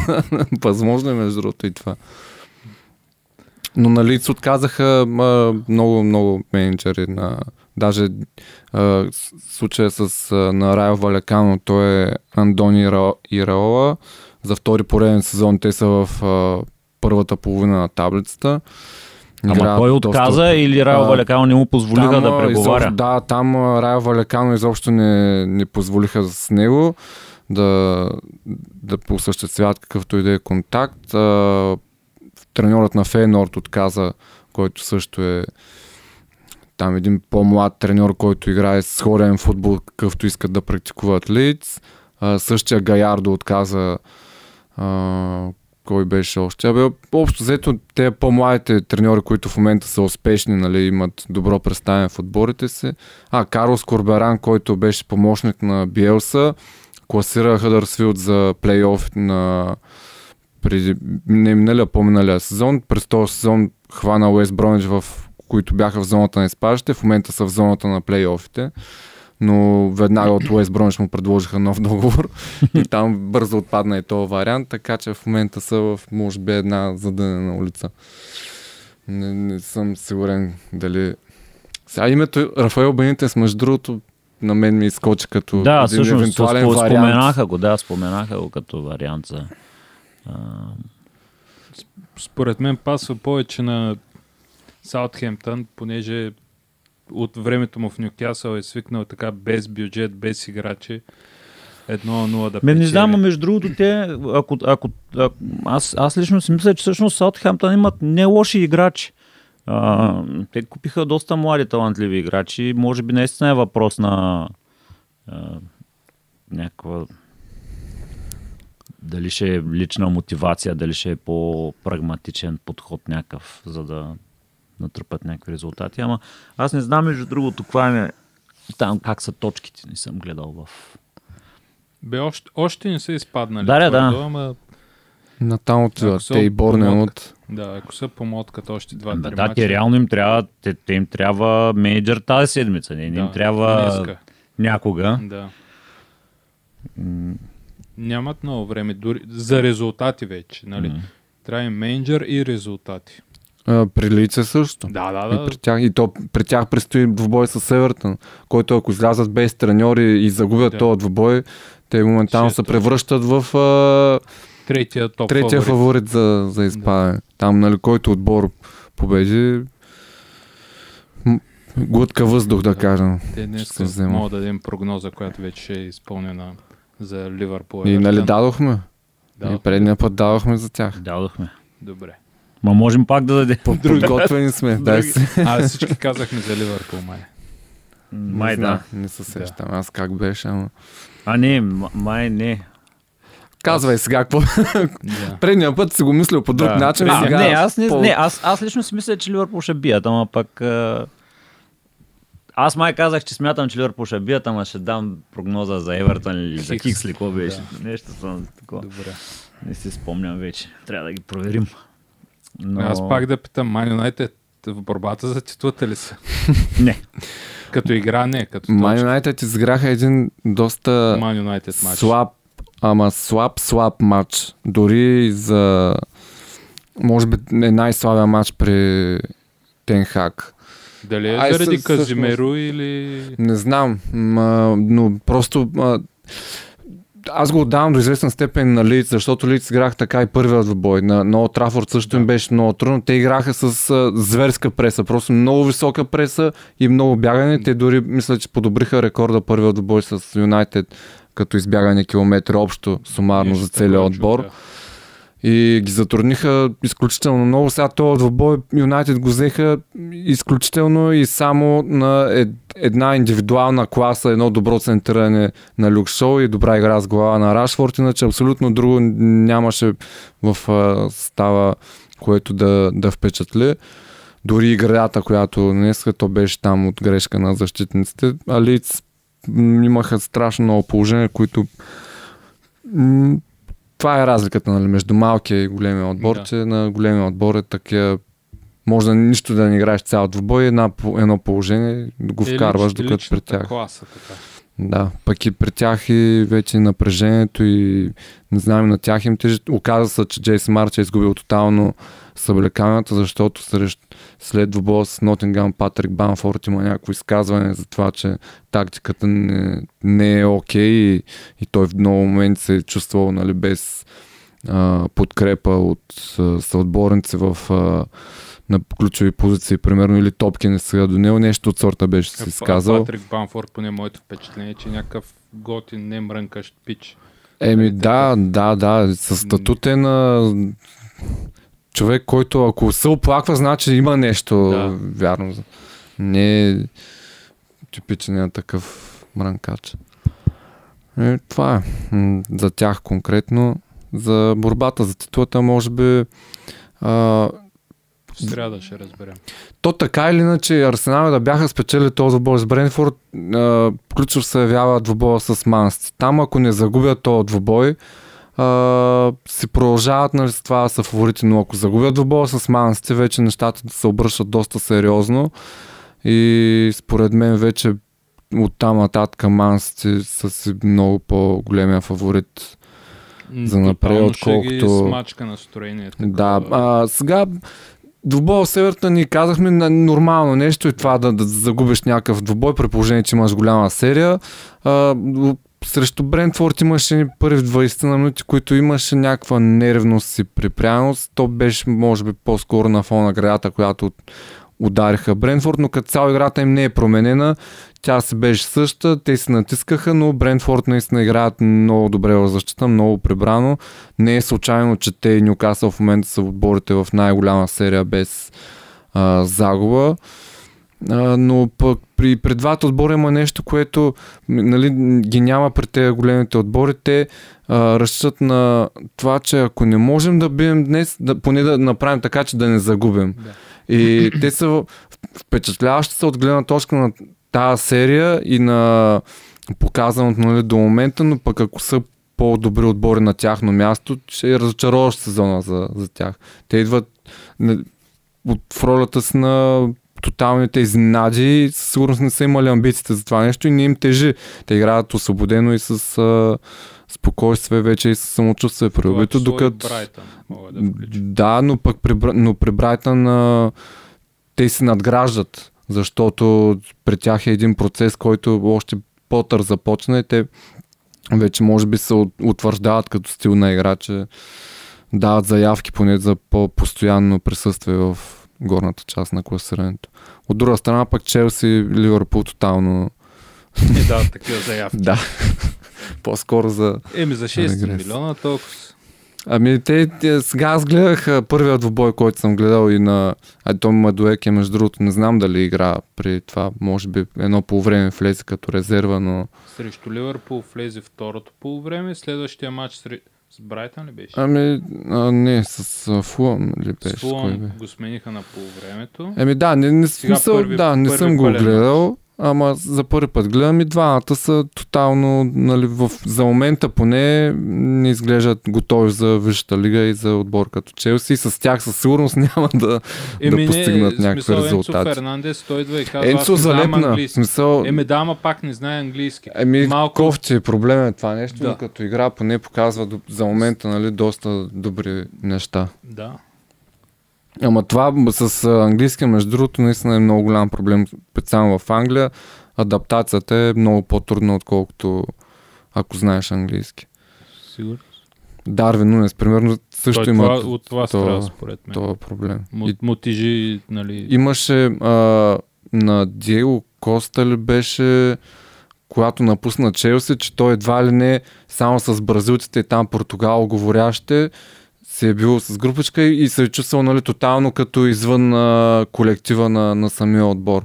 S3: Възможно е между другото и това. Но нали се отказаха много, много менеджери на даже а, случая с а, на Райо Валекано, той е Андони Ираола. За втори пореден сезон те са в а, първата половина на таблицата.
S2: Ама той
S3: доста
S2: отказа или Райо
S3: А,
S2: Валекано не му позволиха
S3: Там,
S2: да преговаря?
S3: Изобщо, да, там Райо Валекано изобщо не, не позволиха с него да, да осъществяват какъвто и да е контакт. А, треньорът на Фейнорд отказа, който също е там един по-млад треньор, който играе сходен футбол, какъвто искат да практикуват Лиц. А, същия Гаярдо отказа а, кой беше още. Абе, общо взето, те по-младите треньори, които в момента са успешни, нали, имат добро представяне в отборите си. А, Карлос Корберан, който беше помощник на Биелса, класира Хъдърсфилд за плейоф на преди, не миналия, по-миналия сезон. През този сезон хвана Уест Бромич, в които бяха в зоната на изпадащите, в момента са в зоната на плейофите. Но веднага от Уест Бромич му предложиха нов договор и там бързо отпадна и този вариант, така че в момента са в, може би, една задънена улица. Не, не съм сигурен дали... Сега името Рафаел Бенитес, между другото, на мен ми изкочи като
S2: Да,
S3: един
S2: всъщност
S3: евентуален
S2: спо-
S3: вариант.
S2: споменаха го, да, споменаха го като вариант за... А,
S1: Според мен пасва повече на Саутхемптън, понеже от времето му в Нюкасъл е свикнал така без бюджет, без играчи. Едно на 0 да
S2: Ме не знам, но между другото, те, ако, ако, ако аз, аз лично си мисля, че всъщност Саутхемптън имат не лоши играчи. А, те купиха доста млади талантливи играчи. Може би наистина е въпрос на а, някаква дали ще е лична мотивация, дали ще е по-прагматичен подход някакъв, за да натрупат някакви резултати. Ама аз не знам, между другото, каква е там как са точките, не съм гледал в
S1: Бе, още, още не са изпаднали.
S2: Да, да,
S1: твърдо,
S2: да.
S1: Ама,
S3: Натам отиват.
S1: Ако са
S3: Те и Борнен
S1: помолка.
S3: от...
S1: да, ако са помоткат още два
S2: Да, да, те реално им трябва, те, те им трябва менеджер тази седмица, не, не им трябва
S1: днеска.
S2: някога.
S1: Да. Нямат много време дори, за резултати вече. Нали?
S2: М.
S1: Трябва им менеджер и резултати.
S3: А, при Лице също.
S1: Да, да,
S3: И
S1: да.
S3: при тях, и то при тях предстои двубой с Севертън, който ако излязат без треньори и загубят
S1: Да.
S3: този двубой, те моментално
S1: Шест
S3: се
S1: точки.
S3: превръщат в а,
S1: Третия топ
S3: третия
S1: фаворит.
S3: фаворит за, за изпадане. Там, нали, който отбор победи, м- глътка въздух, да кажем.
S1: Те днес
S3: се
S1: мога да дадем прогноза, която вече е изпълнена за Ливърпул.
S3: И нали дадохме?
S1: Да,
S3: И предния път давахме за тях.
S2: Дадохме.
S1: Добре.
S2: Ма можем пак да дадем.
S3: Подготвени сме. Си.
S1: А, всички казахме за Ливърпул, май.
S2: Май да.
S3: Не се сещам. Аз как беше, ама...
S2: А не, май не.
S3: Казвай сега какво.
S1: Да.
S3: Предния път си го мислил по друг
S2: Да.
S3: начин.
S2: А,
S3: сега
S2: не, аз, не,
S3: по-
S2: не аз, аз лично си мисля, че Ливърпул ще бият, ама пък... А... Аз май казах, че смятам, че Ливърпул ще бият, ама ще дам прогноза за Евертън или за
S1: Хикс.
S2: Хикс ли, какво беше.
S1: Да.
S2: Нещо съм такова.
S1: Добре.
S2: Не си спомням вече. Трябва да ги проверим. Но...
S1: Аз пак да питам, Ман Юнайтед в борбата за титлата ли са?
S2: Не.
S1: Като игра не, като точка.
S3: Юнайтед изграха един доста
S1: Ман Юнайтед матч.
S3: слаб, ама слаб, слаб матч. Дори за може би е най-слабия матч при Тенхак.
S1: Дали е
S3: Ай,
S1: заради
S3: със-
S1: Казимеро или...
S3: Не знам, ма, но просто аз го отдавам до известна степен на Лиц, защото Лиц играх така и първият в бой. На, на Олд Трафорд също им беше много трудно. Те играха с а, зверска преса, просто много висока преса и много бягане. Те дори мисля, че подобриха рекорда първият в бой с Юнайтед, като избягане километри общо, сумарно
S1: Нещо
S3: за целия
S1: такова
S3: отбор.
S1: да.
S3: И ги затрудниха изключително много. Сега този двобой Юнайтед го взеха изключително и само на ед, една индивидуална класа, едно добро центриране на Люк Шоу и добра игра с глава на Рашфорд, иначе абсолютно друго нямаше в става, което да, да впечатли. Дори играта, която днес то беше там от грешка на защитниците, а Лиц имаха страшно много положения, които това е разликата нали, между малкия и големия отбор,
S1: Да.
S3: че на големия отбор е такива може да нищо да не играеш цял двубой, една, едно положение го
S1: Е,
S3: вкарваш,
S1: лич-
S3: докато при тях.
S1: класа, така.
S3: Да, пък и при тях и вече напрежението и не знам, на тях им тежи. Оказа се, че Джейс Марч е изгубил тотално съблеканията, защото срещ, след двубоя с Нотингам Патрик Банфорд има някакво изказване за това, че тактиката не, не е окей и, и той в много момент се е чувствал нали, без а, подкрепа от а, съотборници в а, на ключови позиции, примерно, или топки не сега до него, нещо от сорта беше си
S1: А
S3: сказал.
S1: Патрик Банфорд, поне моето впечатление, е, че е някакъв готин, не мрънкащ пич.
S3: Еми
S1: Нали,
S3: да, да, да, с статут е на човек, който ако се оплаква, значи има нещо
S1: Да.
S3: вярно. Не е типичен такъв мрънкач. Е, това е. За тях конкретно. За борбата за титлата, може би а,
S1: сряда ще разберем.
S3: то така или иначе Арсенал да бяха спечели този двубой с Бренфорд, а, ключов се явява двубоя с Манс. Там ако не загубят този двубой, а, си продължават нали, с това са фаворити, но ако загубят двубоя с Манс, вече нещата се обръщат доста сериозно и според мен вече от там нататък Манс са си много по-големия фаворит. За напред,
S1: тотално ще ги
S3: отколкото-
S1: смачка настроението.
S3: Да, а, сега двубой с Евертън ни казахме на нормално нещо и това да, да загубиш някакъв двубой при положение, че имаш голяма серия. А, срещу Брентфорд имаше първи 20 на минути, които имаше някаква нервност и припряност. То беше, може би, по-скоро на фона на градата, която удариха Брентфорд, но като цяло играта им не е променена. Тя си беше съща, те се натискаха, но Брентфорд наистина играят много добре в защита, много прибрано. Не е случайно, че те и Ньюкасъл в момента са отборите в най-голяма серия без а, загуба. А, но пък при, при двата отбора има нещо, което нали, ги няма при тези големите отбори. Те а, разчитат на това, че ако не можем да бием днес, да, поне да направим така, че да не загубим.
S1: Да.
S3: И те са впечатляващи са от гледна точка на тази серия и на показаното нали, до момента, но пък ако са по-добри отбори на тяхно място, ще е разочароващ сезона за, за тях. Те идват не, от в ролята си на тоталните изненади със сигурност не са имали амбициите за това нещо и не им тежи. Те играят освободено и с а, спокойствие вече и с самочувствие придобито, докато...
S1: Брайтън да.
S3: Да, но пък при, но при Брайтън а, те се надграждат, защото при тях е един процес, който още Потър започна и те вече може би се утвърждават като стил на игра, че дават заявки поне за по-постоянно присъствие в горната част на класирането. От друга страна пък Челси и Ливърпул тотално
S1: Не дават такива заявки.
S3: да. По-скоро за
S1: Еми за 6
S3: Регрес.
S1: милиона толкова.
S3: Ами те, те сега аз гледах първият двубой, който съм гледал и на а Том Мадуек е между другото, не знам дали игра при това, може би едно по време влезе като резерва, но
S1: Срещу Ливърпул влезе второто полувреме, следващия матч сре... с Брайтън ли беше?
S3: ами а, не, с Фулъм ли беше?
S1: с Фулъм го смениха на полувремето.
S3: Еми да, не, не,
S1: Сега
S3: смисъл,
S1: първи-
S3: да, не
S1: първи
S3: съм го
S1: пълен
S3: гледал, ама за първи път гледам и двамата са тотално, нали, в, за момента поне не изглеждат готови за Висшата лига и за отбор като Челси. С тях със сигурност няма да, да постигнат някакви
S1: смисъл,
S3: резултати.
S1: Енцо Фернандес, той идва и казва,
S3: Енцо
S1: не
S3: залепна. Смисъл,
S1: Еми да, ама пак не знае английски.
S3: Еми,
S1: Малко-
S3: кофти, проблем е това нещо,
S1: Да.
S3: но като игра поне показва за момента нали, доста добри неща.
S1: Да.
S3: Ама това с а, английски, между другото, наистина е много голям проблем, специално в Англия. Адаптацията е много по-трудна, отколкото ако знаеш английски.
S1: Сигурно.
S3: Дарвин Нунес, примерно, също
S1: Той
S3: има
S1: това, от това
S3: то-
S1: страда, според мен.
S3: този проблем.
S1: Му,
S3: И,
S1: нали...
S3: имаше а, на Диего Коста ли беше когато напусна Челси, че той едва ли не само с бразилците и там португал говорящите си е бил с групичка и се е чувствал нали, тотално като извън а, колектива на, на самия отбор.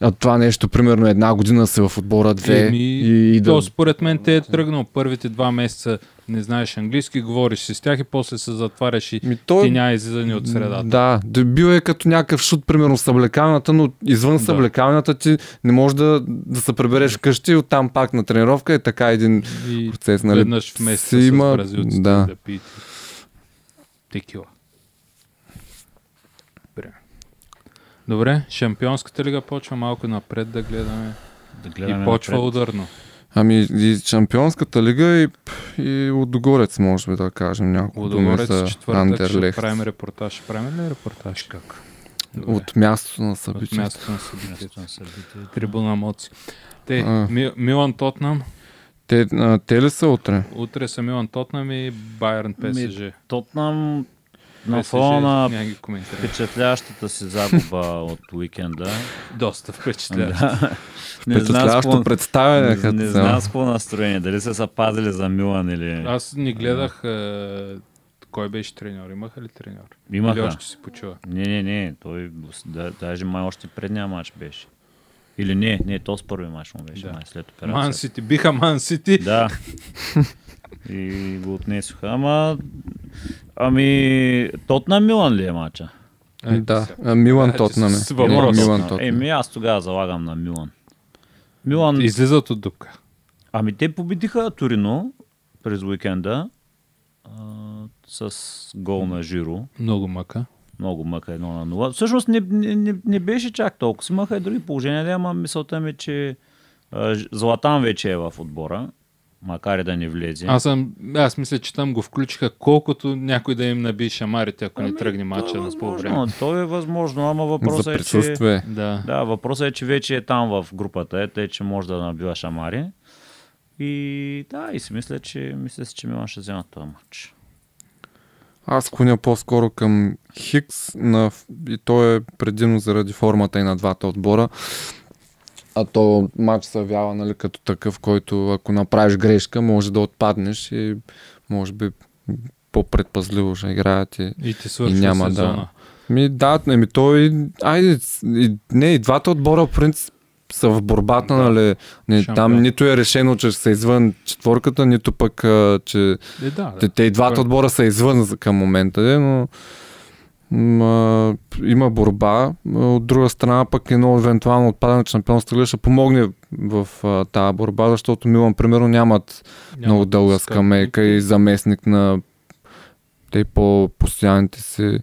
S3: А това нещо, примерно една година си в отбора, две
S1: Еми,
S3: и, и
S1: То
S3: да...
S1: според мен те е тръгнал първите два месеца, не знаеш английски, говориш си с тях и после се затваряш и
S3: Ми, той,
S1: ти няма излизане от средата.
S3: Да, да, бил е като някакъв шут, примерно съблекалната, но извън
S1: Да.
S3: съблекалната ти не можеш да, да се прибереш вкъщи оттам пак на тренировка е така един
S1: И
S3: процес, нали?
S1: веднъж в месеца
S3: си
S1: с
S3: има-
S1: бразилците
S3: да.
S1: да пиете текила. Добре. Добре, Шампионската лига почва малко напред да гледаме.
S2: Да
S1: И
S2: гледаме
S1: почва
S2: напред.
S1: ударно.
S3: Ами и Шампионската лига и, и Лудогорец, може би да кажем няколко думи
S1: Лудогорец
S3: за
S1: четвъртък ще правим репортаж. Ще правим ли репортаж? Как? Добре.
S3: От мястото на
S1: От
S3: събитието.
S1: мястото на събитието.
S2: Място на събитието.
S1: Трибуна Моци. Те,
S3: А.
S1: Ми, Милан Тотнам.
S3: Те, а, те ли са утре?
S1: Утре са Милан Тотнам и Байерн ПСЖ.
S2: Тотнам на фона на впечатляващата си загуба от уикенда.
S1: Доста впечатляващо.
S2: Да. Не
S3: Впечатляващо
S2: какво-
S3: представяне.
S2: не, не знам с какво настроение. Дали са се пазили за Милан или...
S1: Аз не гледах е, кой беше треньор. Имаха ли треньор? Или
S2: Имаха.
S1: още си почува?
S2: Не, не, не. Той да, даже май още предния матч беше. Или не, не, то с първи матч му беше,
S1: Да.
S2: май след
S1: Ман
S2: операцията.
S1: Сити. Биха Ман Сити.
S2: Да. И го отнесоха. Ама... Ами... Тотна Милан ли е матча?
S1: Е,
S3: Да, а, Милан
S1: Е,
S3: Тотнам
S1: с- с
S3: е.
S1: въпрос.
S3: Милан.
S2: Тотнам. Еми аз тогава залагам на Милан. Милан...
S1: Излизат от дупка.
S2: Ами те победиха Торино през уикенда а, с гол на Жиро.
S1: Много мъка.
S2: Много мъка едно на нула. Всъщност не, не, не, не беше чак толкова. Си имаха и други положения, да, ама мисълта ми, е, че а, Златан вече е в отбора, макар и да не влезе.
S1: Аз, съм, аз мисля, че там го включиха колкото някой да им наби шамарите, ако не тръгне мача на
S2: възможно, то е възможно, ама въпросът е, че...
S1: Да.
S2: Да, въпросът е, че вече е там в групата, е, тъй, че може да набива шамари. И да, и си мисля, че мисля че Милан ще вземат този матч.
S3: Аз клоня по-скоро към Хикс на, и то е предимно заради формата и на двата отбора. А то матч се явява нали, като такъв, който ако направиш грешка, може да отпаднеш и може би по-предпазливо ще играят. И...
S1: И ти свършва
S3: И няма да-
S1: сезона.
S3: Ми да, ами той, айде, и, не, и двата отбора в принцип са в борбата,
S1: Да.
S3: нали? Не,
S1: Шампион.
S3: там нито е решено, че ще са извън четворката, нито пък, а, че
S1: Е, да, да.
S3: те и двата отбора са извън към момента, де, но м, а, има борба. От друга страна пък едно евентуално отпадане от шампионството Лига ще помогне в а, тази борба, защото Милан примерно нямат
S1: Няма
S3: много дълга скамейка и заместник на те по-постоянните си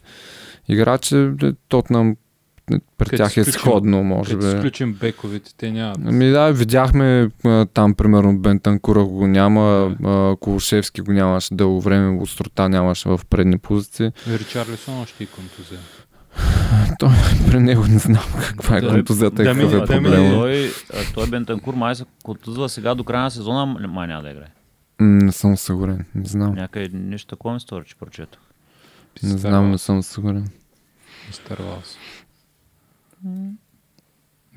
S3: играчи. Де, Тотнам е, при
S1: Като
S3: тях е
S1: изключим-
S3: сходно, може би.
S1: изключим бековете, те нямат.
S3: Ами да, видяхме там, примерно, Бентанкура го няма, а, Колушевски го нямаше дълго време, острота нямаше в предни позиции.
S1: Ричарлисон още и контузия.
S3: При него не знам каква е
S1: Да,
S3: контузията и
S1: да
S3: какъв е
S1: да
S3: проблема.
S2: Той, той Бентанкур май се контузва сега до края на сезона, май няма да играе.
S3: Не съм сигурен, не знам.
S2: Някъде нещо такова ми стори, че прочетох.
S3: Не знам, не съм сигурен.
S1: Изтървал се.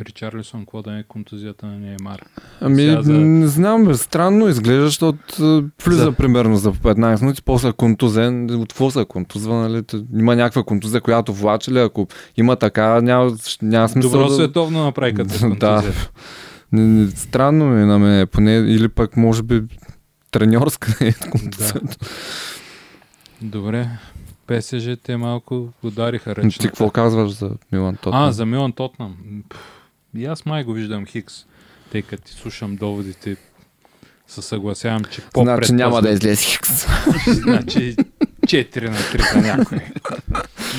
S1: Ричарлисон, какво да е контузията на Неймар?
S3: Ами,
S1: Сега за-
S3: не знам, бе, странно изглежда, защото а, влиза
S1: За-
S3: примерно за 15 минути, после е контузен. От какво се контузва, нали? Има някаква контузия, която влачи ли? Ако има така, няма, няма смисъл
S1: Добро
S3: да...
S1: световно направи като
S3: Да. странно ми е на мен, поне, или пък може би треньорска е контузията.
S1: Добре. ПСЖ те малко удариха ръчно.
S3: Ти какво казваш за Милан Тотнам?
S1: А, за Милан Тотнам. И аз май го виждам Хикс, тъй като ти слушам доводите, се съгласявам, че по
S3: Значи няма да излезе Хикс.
S1: Значи 4 на 3 за някой.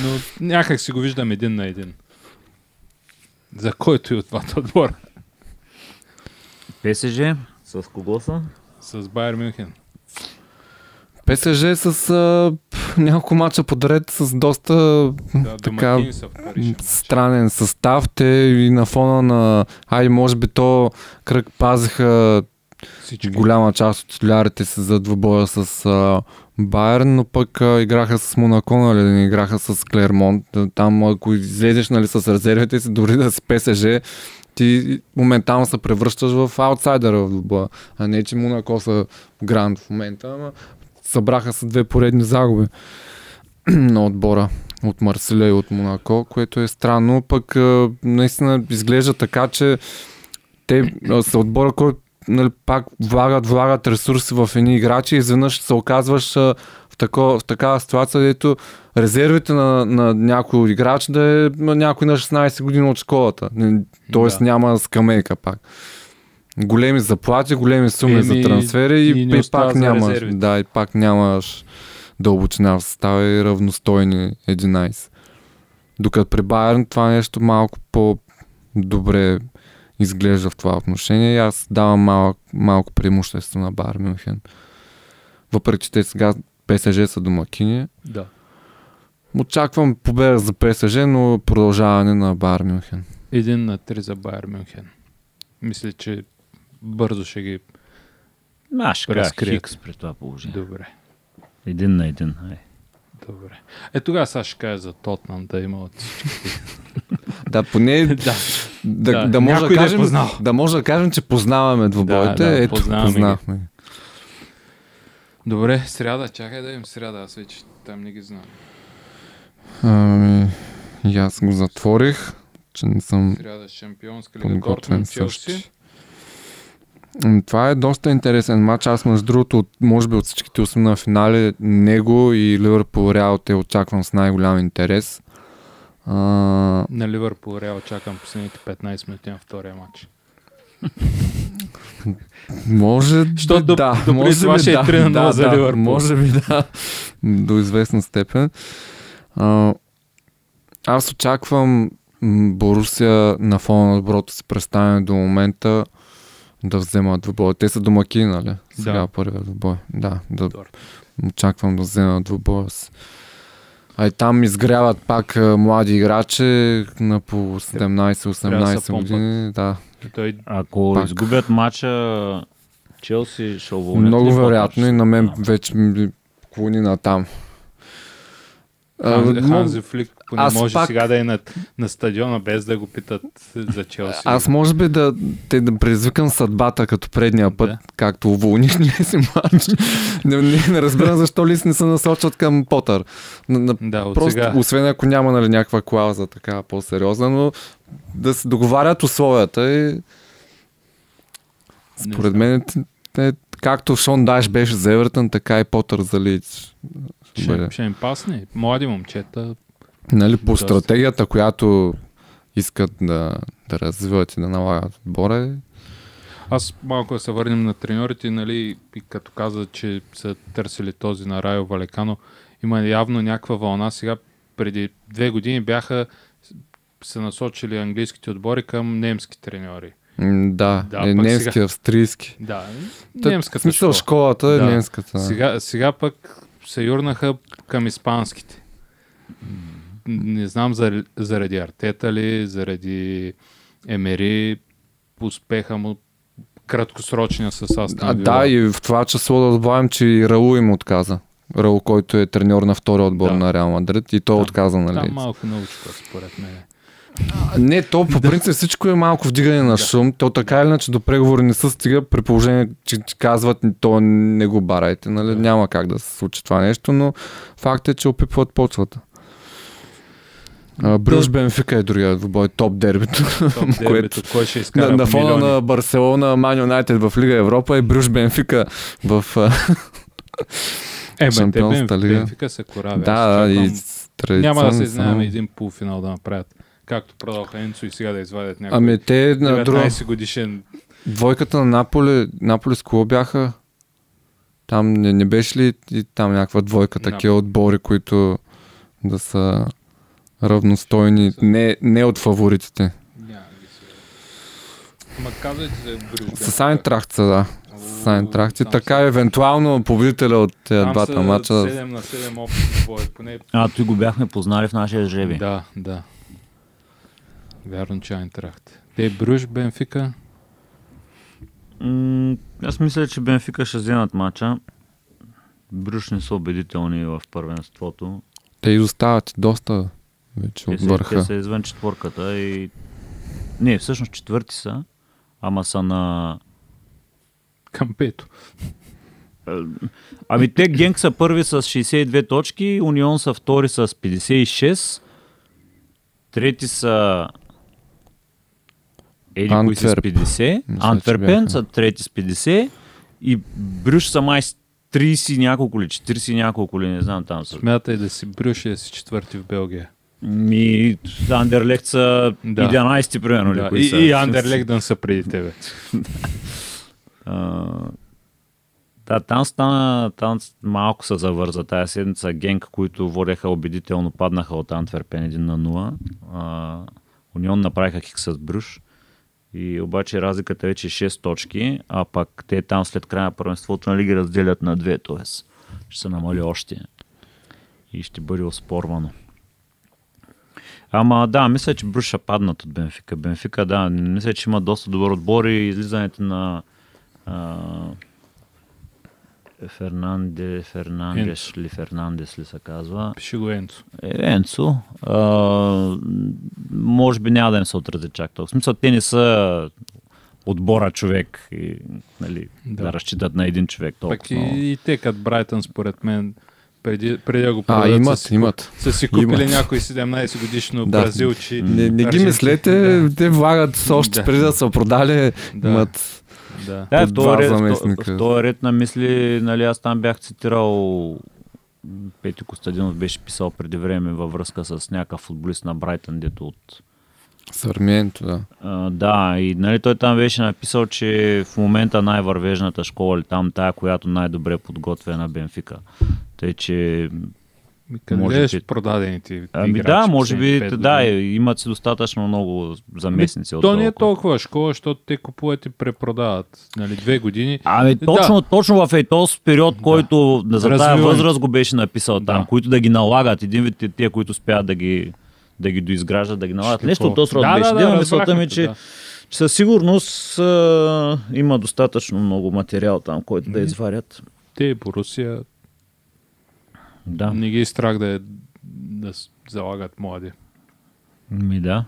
S1: Но някак си го виждам един на един. За който и от двата отбора.
S2: ПСЖ, с кого са?
S1: С Байер Мюнхен.
S3: ПСЖ с а, няколко мача подред с доста
S1: Да,
S3: така странен състав. Те и на фона на... Ай, може би то кръг пазиха
S1: Всички.
S3: голяма част от титулярите си за двубоя с а, Байерн, но пък а, играха с Монако, нали, не играха с Клермонт. Там, ако излезеш нали, с резервите си, дори да си ПСЖ, ти моментално се превръщаш в аутсайдера в двубоя. А не, че Монако са гранд в момента, ама събраха се две поредни загуби на отбора от Марсилия и от Монако, което е странно, пък наистина изглежда така, че те са отбора, който нали, пак влагат, влагат ресурси в едни играчи и изведнъж се оказваш в, тако, в такава ситуация, дето резервите на, на някой играч да е някой на 16 години от школата. Тоест
S1: Да.
S3: няма скамейка пак. Големи заплати, големи суми
S1: Еми,
S3: за трансфери и,
S1: и
S3: и
S1: остава
S3: пак нямаш. Да, и пак нямаш дълбочина в състава и равностойни 11. Докато при Байерн това нещо малко по-добре изглежда в това отношение и аз давам малко, малко преимущество на Байер Мюнхен. Въпреки, че те сега ПСЖ са домакини.
S1: Да.
S3: Очаквам победа за ПСЖ, но продължаване на Байер Мюнхен.
S1: Един на три за Байер Мюнхен. Мисля, че бързо ще ги...
S2: Аз ще кажа. Хикс при това положение.
S1: Добре.
S2: Един на един. Ай.
S1: Добре. Е, тогава сега ще кажа за Тотнам да има от
S3: Да, поне
S1: да.
S3: да,
S1: Да,
S3: може да,
S1: е
S3: кажем,
S1: познал.
S3: да може да кажем, че познаваме двубоите.
S1: Да, да,
S3: Ето,
S1: познаваме ги.
S3: познахме.
S1: Добре, сряда. Чакай да им сряда. Аз вече там не ги знам.
S3: Ами, и аз го затворих, че не съм
S1: Сряда шампионска лига Дортмунд. Челси.
S3: Това е доста интересен матч. Аз между другото, от- може би от всичките 8 на финали, него и Ливърпул Реал те очаквам с най-голям интерес. А,
S1: На Ливърпул Реал чакам последните 15 минути на втория матч.
S3: може
S1: Що
S3: би
S1: до-
S3: да,
S1: до
S3: може би
S1: е
S3: да,
S1: 3 на 0
S3: да,
S1: за
S3: да. Може би да, до известна степен. А, аз очаквам Борусия на фона на доброто си представяне до момента да вземат двубой. Те са домаки, нали? Сега
S1: Да.
S3: първият двубой. Да, да, очаквам да вземат двубоя си. А и там изгряват пак а, млади играчи на по 17-18
S1: помпат.
S3: години. Да,
S1: той
S2: Ако
S3: Пак.
S2: изгубят матча, Челси ще уволнят.
S3: Много вероятно и на мен
S2: Да.
S3: вече ми клони на там. А,
S1: Ханзи Флик поне
S3: аз
S1: може
S3: пак-
S1: сега да е на, на стадиона без да го питат за Челси.
S3: Аз може би да, те да предизвикам съдбата като предния път,
S1: Да.
S3: както уволних ние си матч. не, не, не разбирам защо ли не се насочват към Потър. На, на,
S1: Да, от
S3: просто,
S1: сега.
S3: освен ако няма нали, някаква клауза така по-сериозна, но да се договарят условията и според мен те, както Шон Даш беше за Евертън, така и Потър за Лиц. Ще бъде.
S1: Ще, им пасне. Млади момчета.
S3: Нали, по
S1: Доста.
S3: стратегията, която искат да, да развиват и да налагат отбора. е-
S1: Аз малко да се върнем на треньорите, нали, и като каза, че са търсили този на Райо Валекано, има явно някаква вълна. Сега преди две години бяха се насочили английските отбори към немски треньори.
S3: Да,
S1: Да,
S3: е, немски,
S1: сега-
S3: австрийски.
S1: Да,
S3: Та,
S1: немската
S3: смисъл,
S1: школа.
S3: школата е
S1: Да.
S3: немската.
S1: Сега, сега пък се юрнаха към испанските. Не знам заради, Артета ли, заради Емери, успеха му краткосрочния с Астон
S3: А, да, и в това число да добавим, че и Раул им отказа. Раул, който е треньор на втори отбор
S1: Да.
S3: на Реал Мадрид и той
S1: Там-
S3: отказа на
S1: Там
S3: Лейц.
S1: малко научка, според мен.
S3: Не, то по принцип всичко е малко вдигане на шум. То така или иначе до преговори не се стига при положение, че казват то не го барайте. Нали? Няма как да се случи това нещо, но факт е, че опипват почвата. Брюш Бенфика е другия двубой, топ дербито.
S1: Топ дербито, кой ще изкара
S3: на, на фона
S1: милиони.
S3: на Барселона, Ман Юнайтед в Лига Европа и Брюш Бенфика в...
S1: Е,
S3: Шампионската лига.
S1: Бенфика се коравя.
S3: да, и традиционно
S1: Няма да се изненадаме един полуфинал да направят. Както продълха Енцо и сега да извадят някой
S3: Ами те на друга...
S1: 19 годишен
S3: Двойката на Наполе, Наполе с кого бяха? Там не, не беше ли и там някаква двойка, такива отбори, които да са равностойни, не, не от фаворитите.
S1: Ма казвайте за Брюж.
S3: С Айнтрахт да. С Айнтрахт така
S1: са-
S3: евентуално победителя от тези
S1: там
S3: двата мача.
S1: 7 на 7 опит бой. Поне...
S2: А, той го бяхме познали в нашия жреби.
S1: Да, да. Вярно, че Айнтрахт. Те Брюж, Бенфика.
S2: М, аз мисля, че Бенфика ще вземат матча. Брюш не са убедителни в първенството.
S3: Те изостават доста вече
S2: Те
S3: от
S2: са, те
S3: върха.
S2: са извън четворката и... Не, всъщност четвърти са, ама са на...
S1: Към пето.
S2: Ами те Генк са първи с 62 точки, Унион са втори с 56, трети са Еди кои са с
S3: Антверп.
S2: 50,
S3: Мисля,
S2: Антверпен са трети с 50 и Брюш са май с 30 и няколко ли, 40 и няколко ли, не знам там са.
S1: Смятай да си Брюж и да си четвърти в Белгия.
S2: Ми, Андерлехт са
S1: Да.
S2: 11 примерно ли,
S1: Да.
S2: кои
S1: И,
S2: са.
S1: и са преди тебе.
S2: А, да, там стана, там малко се завърза тази седмица. Генк, които водеха убедително, паднаха от Антверпен 1 на 0. А, Унион направиха хик с Брюш. И обаче разликата вече е 6 точки, а пък те там след края на първенството на лиги разделят на 2, т.е. ще се намали още и ще бъде оспорвано. Ама да, мисля, че Бруш ще паднат от Бенфика. Бенфика, да, мисля, че има доста добър отбор и излизането на а, Фернанде, Фернандеш ли Фернандес ли се казва.
S1: Пиши го Енцо.
S2: Е, Енцо. А, може би няма да им се отрази чак толкова. В смисъл, те не са отбора човек и нали, да.
S1: Да.
S2: разчитат на един човек толкова.
S1: Пък и, и те като Брайтън, според мен, преди, преди да го
S3: А,
S1: продадат,
S3: имат,
S1: са, си,
S3: имат.
S1: са си купили
S3: Имат.
S1: някой 17 годишно
S3: Да.
S1: бразилчи.
S3: Не, не ги мислете,
S1: Да,
S3: те влагат с още
S1: Да.
S3: преди да са продали.
S1: Да.
S3: Имат
S1: да.
S2: Да, в този ред, в, в този ред на мисли, нали, аз там бях цитирал Пети Костадинов беше писал преди време във връзка с някакъв футболист на Брайтън, дето от
S3: Сармиенто, да.
S2: А, да, и нали, той там беше написал, че в момента най-вървежната школа или там тая, която най-добре подготвя е на Бенфика. Тъй, че
S1: Ми, Къде
S2: може би-
S1: продадените
S2: Ами да, може би, да,
S1: години?
S2: имат си достатъчно много заместници.
S1: Ми, то не е толкова школа, защото те купуват и препродават. Нали, две години.
S2: Ами точно, точно в е този период, който за тази възраст го беше написал там,
S1: Да.
S2: които да ги налагат, един вид те- които успяват да ги, да ги доизграждат, да ги налагат.
S1: Какво?
S2: Нещо от този род
S1: Да,
S2: беше.
S1: да,
S2: Да,
S1: да,
S2: да, мисълта ми, че,
S1: да.
S2: че със сигурност а, има достатъчно много материал там, който да изварят.
S1: Те и Борусия
S2: Да.
S1: не ги е страх да, е, да залагат млади.
S2: Ми да.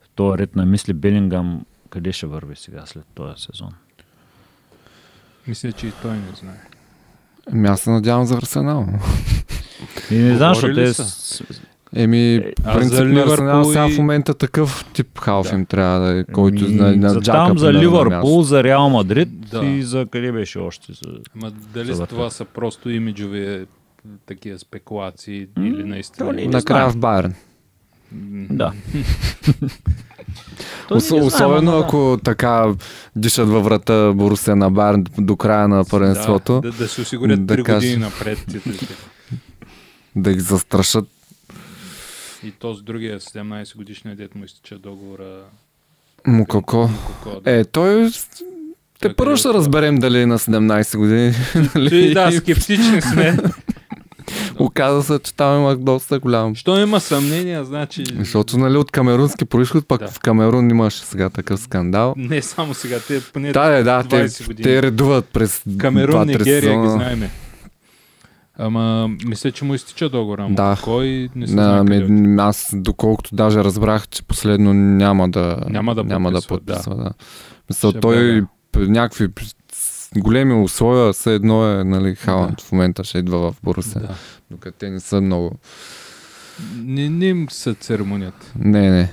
S2: В този ред на мисли Белингам къде ще върви сега след този сезон?
S1: Мисля, че и той не знае.
S3: Ами аз се надявам за Арсенал.
S2: И не знам, защото те...
S3: Еми,
S1: а
S3: принцип
S1: за
S3: на Арсенал
S1: Ливърпул
S3: сега
S1: и-
S3: в момента такъв тип халф
S1: Да.
S3: им трябва да е, който
S2: Ми,
S3: на, на
S2: за там, за
S3: на
S2: Ливърпул, за Реал Мадрид
S1: Да.
S2: и за къде беше още? За...
S1: Ама дали
S2: Добър
S1: това са просто имиджови е, такива спекулации
S2: М,
S1: или наистина?
S2: не-
S3: Накрая в Байерн.
S2: Да.
S3: Ос,
S2: не знаем,
S3: особено
S2: ама да.
S3: ако така дишат във врата Борусия на Байерн до края на първенството,
S1: Да, да, да се осигурят
S3: Да
S1: 3
S3: кажа.
S1: години напред
S3: да ги застрашат.
S1: И то с другия 17 годишния дет му изтича договора.
S3: Му какво?
S1: Коко, да.
S3: Е, той... Те първо ще разберем дали е на 17 години.
S1: Той, да, скептични сме.
S3: Оказа се, че там има доста голям.
S1: Що има съмнения, значи...
S3: Защото нали, от камерунски происход, пък
S1: Да.
S3: в Камерун имаше сега такъв скандал.
S1: Не само сега, те поне
S3: Да, да, да, те,
S1: 20 години.
S3: те редуват през
S1: Камерун,
S3: 2-3
S1: Нигерия ги
S3: сезона.
S1: знаеме. Ама, мисля, че му изтича договора.
S3: Да.
S1: Да. Кой не се
S3: Да,
S1: отива.
S3: аз доколкото даже разбрах, че последно няма да,
S1: Няма да
S3: няма да
S1: подписва,
S3: подписва. Да. Мисъл,
S1: Ще
S3: той при някакви големи условия, все едно е, нали, Халанд в момента ще идва в Борусия.
S1: Да.
S3: Докато те не са много.
S1: Не, не им са церемонията.
S3: Не, не.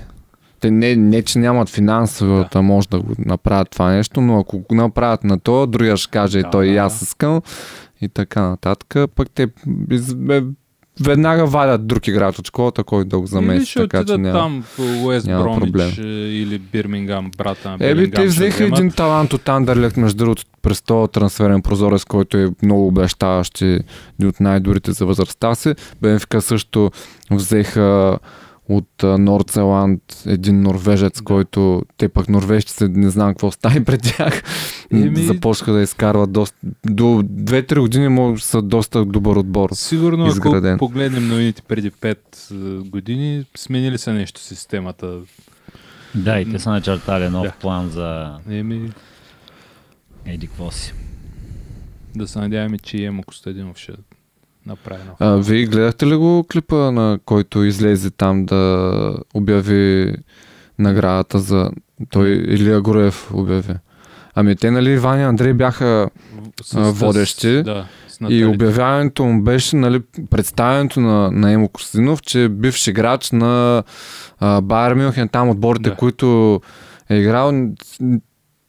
S3: Те не, не че нямат финансовата може да го направят това нещо, но ако го направят на то, другия ще каже,
S1: Да,
S3: той
S1: да,
S3: и
S1: да.
S3: аз искам и така нататък. Пък те бе, веднага вадят друг играч от школата, който да го
S1: Или
S3: замести,
S1: ще
S3: така
S1: отидат
S3: няма.
S1: там в Уест Бромич
S3: проблем.
S1: или Бирмингам, брата на
S3: Еби, те взеха един талант от Андерлект, между другото, през този трансферен прозорец, който е много обещаващ и един от най-добрите за възрастта си. Бенфика също взеха от а, Нордзеланд един норвежец,
S1: Да.
S3: който те пък норвежците не знам какво стане пред тях.
S1: Еми-
S3: Започнаха да изкарват доста. До 2-3 години може са доста добър отбор.
S1: Сигурно,
S3: изграден.
S1: ако погледнем новините преди 5 години, сменили са нещо системата.
S2: Да, и те са начертали нов
S1: Да.
S2: план за
S1: Еми,
S2: еди какво си.
S1: да се надяваме, че Емо Костадинов ще направи нов.
S3: А, вие гледахте ли го клипа, на който излезе там да обяви наградата за... Той Илия Гороев обяви. Ами те, нали, Ваня и Андрей бяха
S1: С-
S3: а,
S1: с-
S3: водещи
S1: да, с
S3: и
S1: Натали.
S3: обявяването му беше, нали, представянето на, на Емо Костадинов, че е бивш играч на а, Байер Мюнхен, там отборите,
S1: Да.
S3: които е играл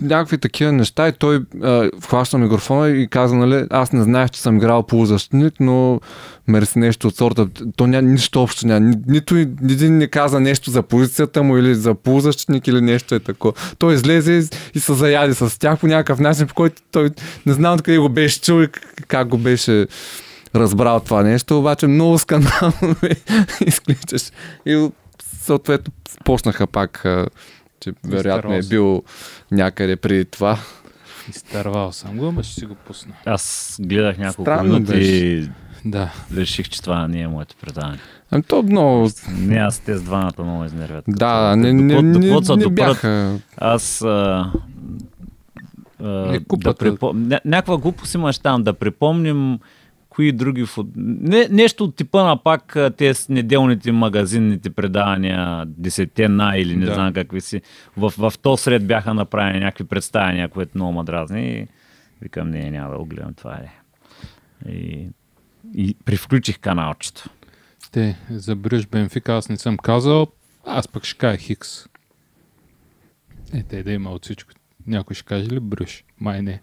S3: някакви такива неща и той а, хваща микрофона и каза, нали, аз не знаех, че съм играл полузащитник, но мерси нещо от сорта. То няма нищо общо, няма. Ни- Нито един не каза нещо за позицията му или за полузащитник или нещо е такова. Той излезе и, се заяди с тях по някакъв начин, по който той не знам откъде го беше чул и как го беше разбрал това нещо, обаче много скандално ме изключаш. И съответно почнаха пак, че вероятно е бил някъде преди това.
S1: Изтървал съм го, ама ще си го пусна.
S2: Аз гледах няколко
S3: Странно
S2: минути
S3: беше.
S2: и
S1: Да.
S2: реших, че това не е моето предаване.
S3: Ами то много...
S2: Не, аз те с двамата много изнервят.
S3: Да,
S2: Като-
S3: не, не, не,
S2: докато се
S3: не
S2: допрат,
S3: бяха...
S2: Аз а, А,
S1: Не,
S2: да припом... Ня- някаква глупост имаш там, да припомним кои други фут... Не, нещо от типа на пак а, тези неделните магазинните предавания, десетте на или не
S1: Да.
S2: знам какви си. В, в то сред бяха направени някакви представения, които много ма дразни. И викам, не, няма да го гледам това е. И, и привключих каналчето.
S1: Те, за Брюш Бенфика аз не съм казал, аз пък ще кажа Хикс. Е, те да има от всичко. Някой ще каже ли Брюш? Май не.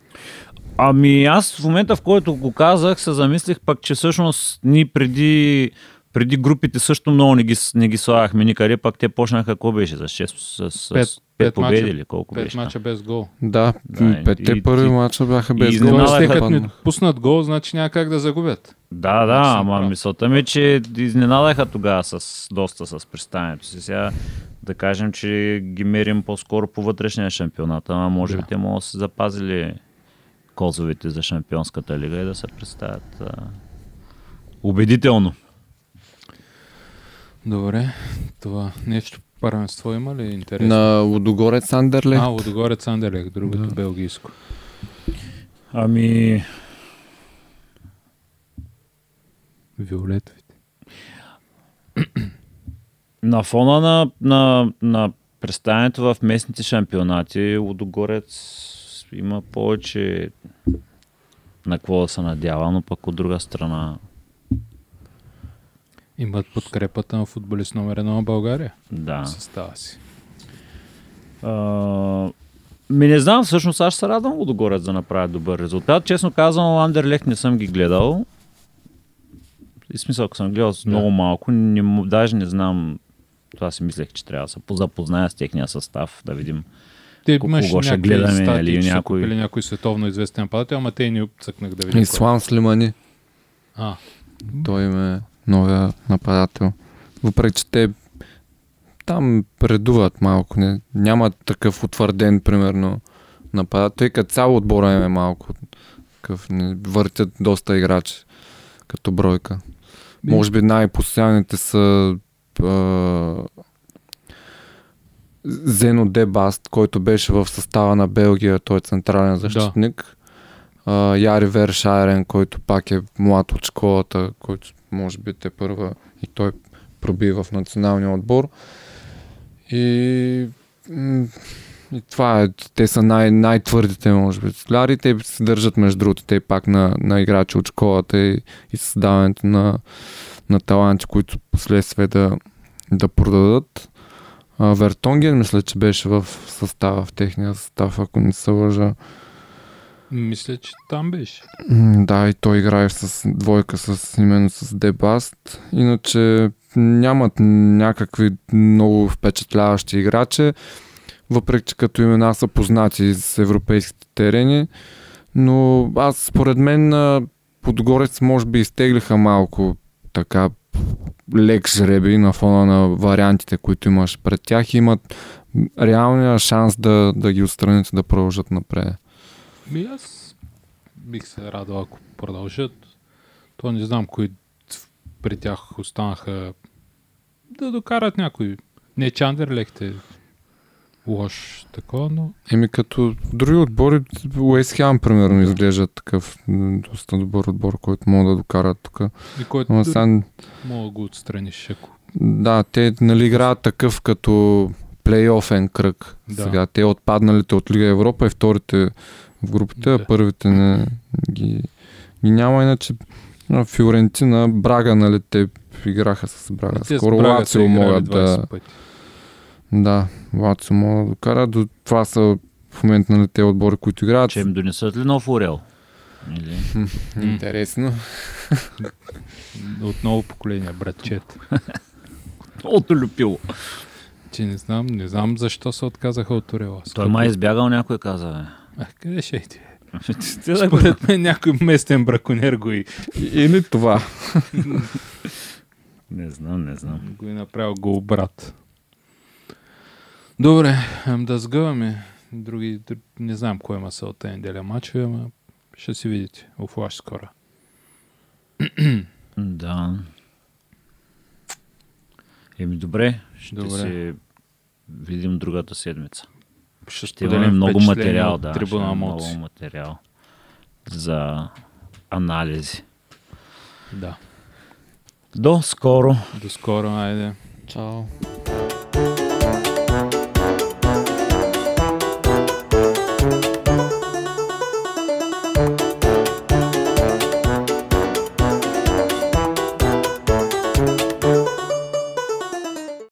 S2: Ами аз в момента, в който го казах, се замислих пък, че всъщност ни преди, преди групите също много не ги, не ги слагахме никъде, пък те почнаха, какво беше, за 6, с, с,
S1: Пет-
S2: с 5
S1: пет
S2: победи или колко
S1: Пет
S2: беше?
S1: мача без гол.
S3: Да,
S2: Да,
S3: петте
S2: и-
S3: първи
S2: и-
S3: мача бяха без
S2: и
S3: гол.
S1: Тоест, те като не пуснат гол, значи няма как да загубят.
S2: Да, да, ама мисълта ми е, че изненадаха тогава с доста с представянето си. Сега да кажем, че ги мерим по-скоро по вътрешния шампионат, ама може би
S1: Да.
S2: те могат да се запазили козовете за шампионската лига и да се представят а, убедително.
S1: Добре, това нещо първенство има ли интересно?
S3: На Лудогорец Андерле.
S1: А, Лодогорец Андерлех, другото
S3: Да.
S1: белгийско.
S2: Ами,
S1: Виолетовите.
S2: На фона на, на, на представянето в местните шампионати, Лудогорец има повече на какво да се надява, но пък от друга страна,
S1: Имат подкрепата на футболист номер едно на България.
S2: да.
S1: Състава си.
S2: А, ми не знам, всъщност аз се радвам Лудогорец да направят добър резултат. Честно казвам, Андерлех не съм ги гледал. И смисъл, ако съм гледал
S1: Да.
S2: много малко, не, даже не знам, това си мислех, че трябва да се запозная с техния състав, да видим.
S1: Те
S2: Кого
S1: имаш
S2: ще
S1: някакви
S2: гледаме,
S1: статии,
S2: или някой-
S1: купили някой световно известен нападател, ама те ни цъкнах да видя. е.
S3: Ислам Слимани.
S1: А,
S3: Той им е новия нападател. Въпреки, че те там предуват малко. Не, няма такъв утвърден, примерно, нападател. Тъй като цял отбора им е малко такъв. Не, въртят доста играчи като бройка. Може би най-постоянните са Зено Дебаст, който беше в състава на Белгия, той е централен защитник. А, Яри Вершайрен, който пак е млад от школата, който може би те първа и той проби в националния отбор. И, и това е, те са най- най-твърдите, може би, титуляри. Те се държат между другото, те пак на, на играчи от школата и, и създаването на, на таланти, които последствие да, да продадат. А, Вертонген, мисля, че беше в състава, в техния състав, ако не се лъжа.
S1: мисля, че там беше.
S3: Да, и той играе с двойка с именно с Дебаст. Иначе нямат някакви много впечатляващи играчи, въпреки че като имена са познати с европейските терени. Но аз според мен Подгорец може би изтеглиха малко така лек жреби на фона на вариантите, които имаш пред тях имат реалния шанс да, да ги отстранят и да продължат напред.
S1: Ми аз бих се радвал, ако продължат. То не знам кои при тях останаха да докарат някой. Не Чандерлехт е лош такова, но
S3: Еми като други отбори, Уест Хем примерно изглежда такъв доста добър отбор, който могат да докарат тук.
S1: и който дори
S3: сега,
S1: мога да го отстраниш, ако
S3: да, те нали играят такъв като плейофен кръг.
S1: Да.
S3: Сега те отпадналите от Лига Европа и вторите в групите,
S1: Да.
S3: а първите не ги, ги няма. Иначе Фиорентина, Брага, нали, те играха с Брага. Скоро Лацио могат
S1: 20
S3: да...
S1: пъти.
S3: Да, Лацио могат да докарат. До това са в момента нали, те отбори, които играят.
S2: Че им донесат ли нов Орел? Или...
S3: Интересно.
S1: От ново поколение, братчет.
S2: Ото люпило.
S1: Че не знам, не знам защо се отказаха от Орела.
S2: Той май е избягал някой каза, бе.
S1: А, къде ще?
S2: Ти
S1: Според мен някой местен браконер го и,
S3: Или това.
S2: Не знам, не знам.
S1: го и направил го брат. Добре, ам да сгъваме. Други, друг, не знам кой има са от тази неделя мачове, ама ще си видите. У флаш скоро.
S2: Да. Еми добре, ще
S1: Добре.
S2: се видим другата седмица.
S1: Ще
S2: Ще имаме много материал, да. ще имаме много материал за анализи.
S1: Да.
S2: До скоро!
S1: До скоро, айде.
S3: Чао.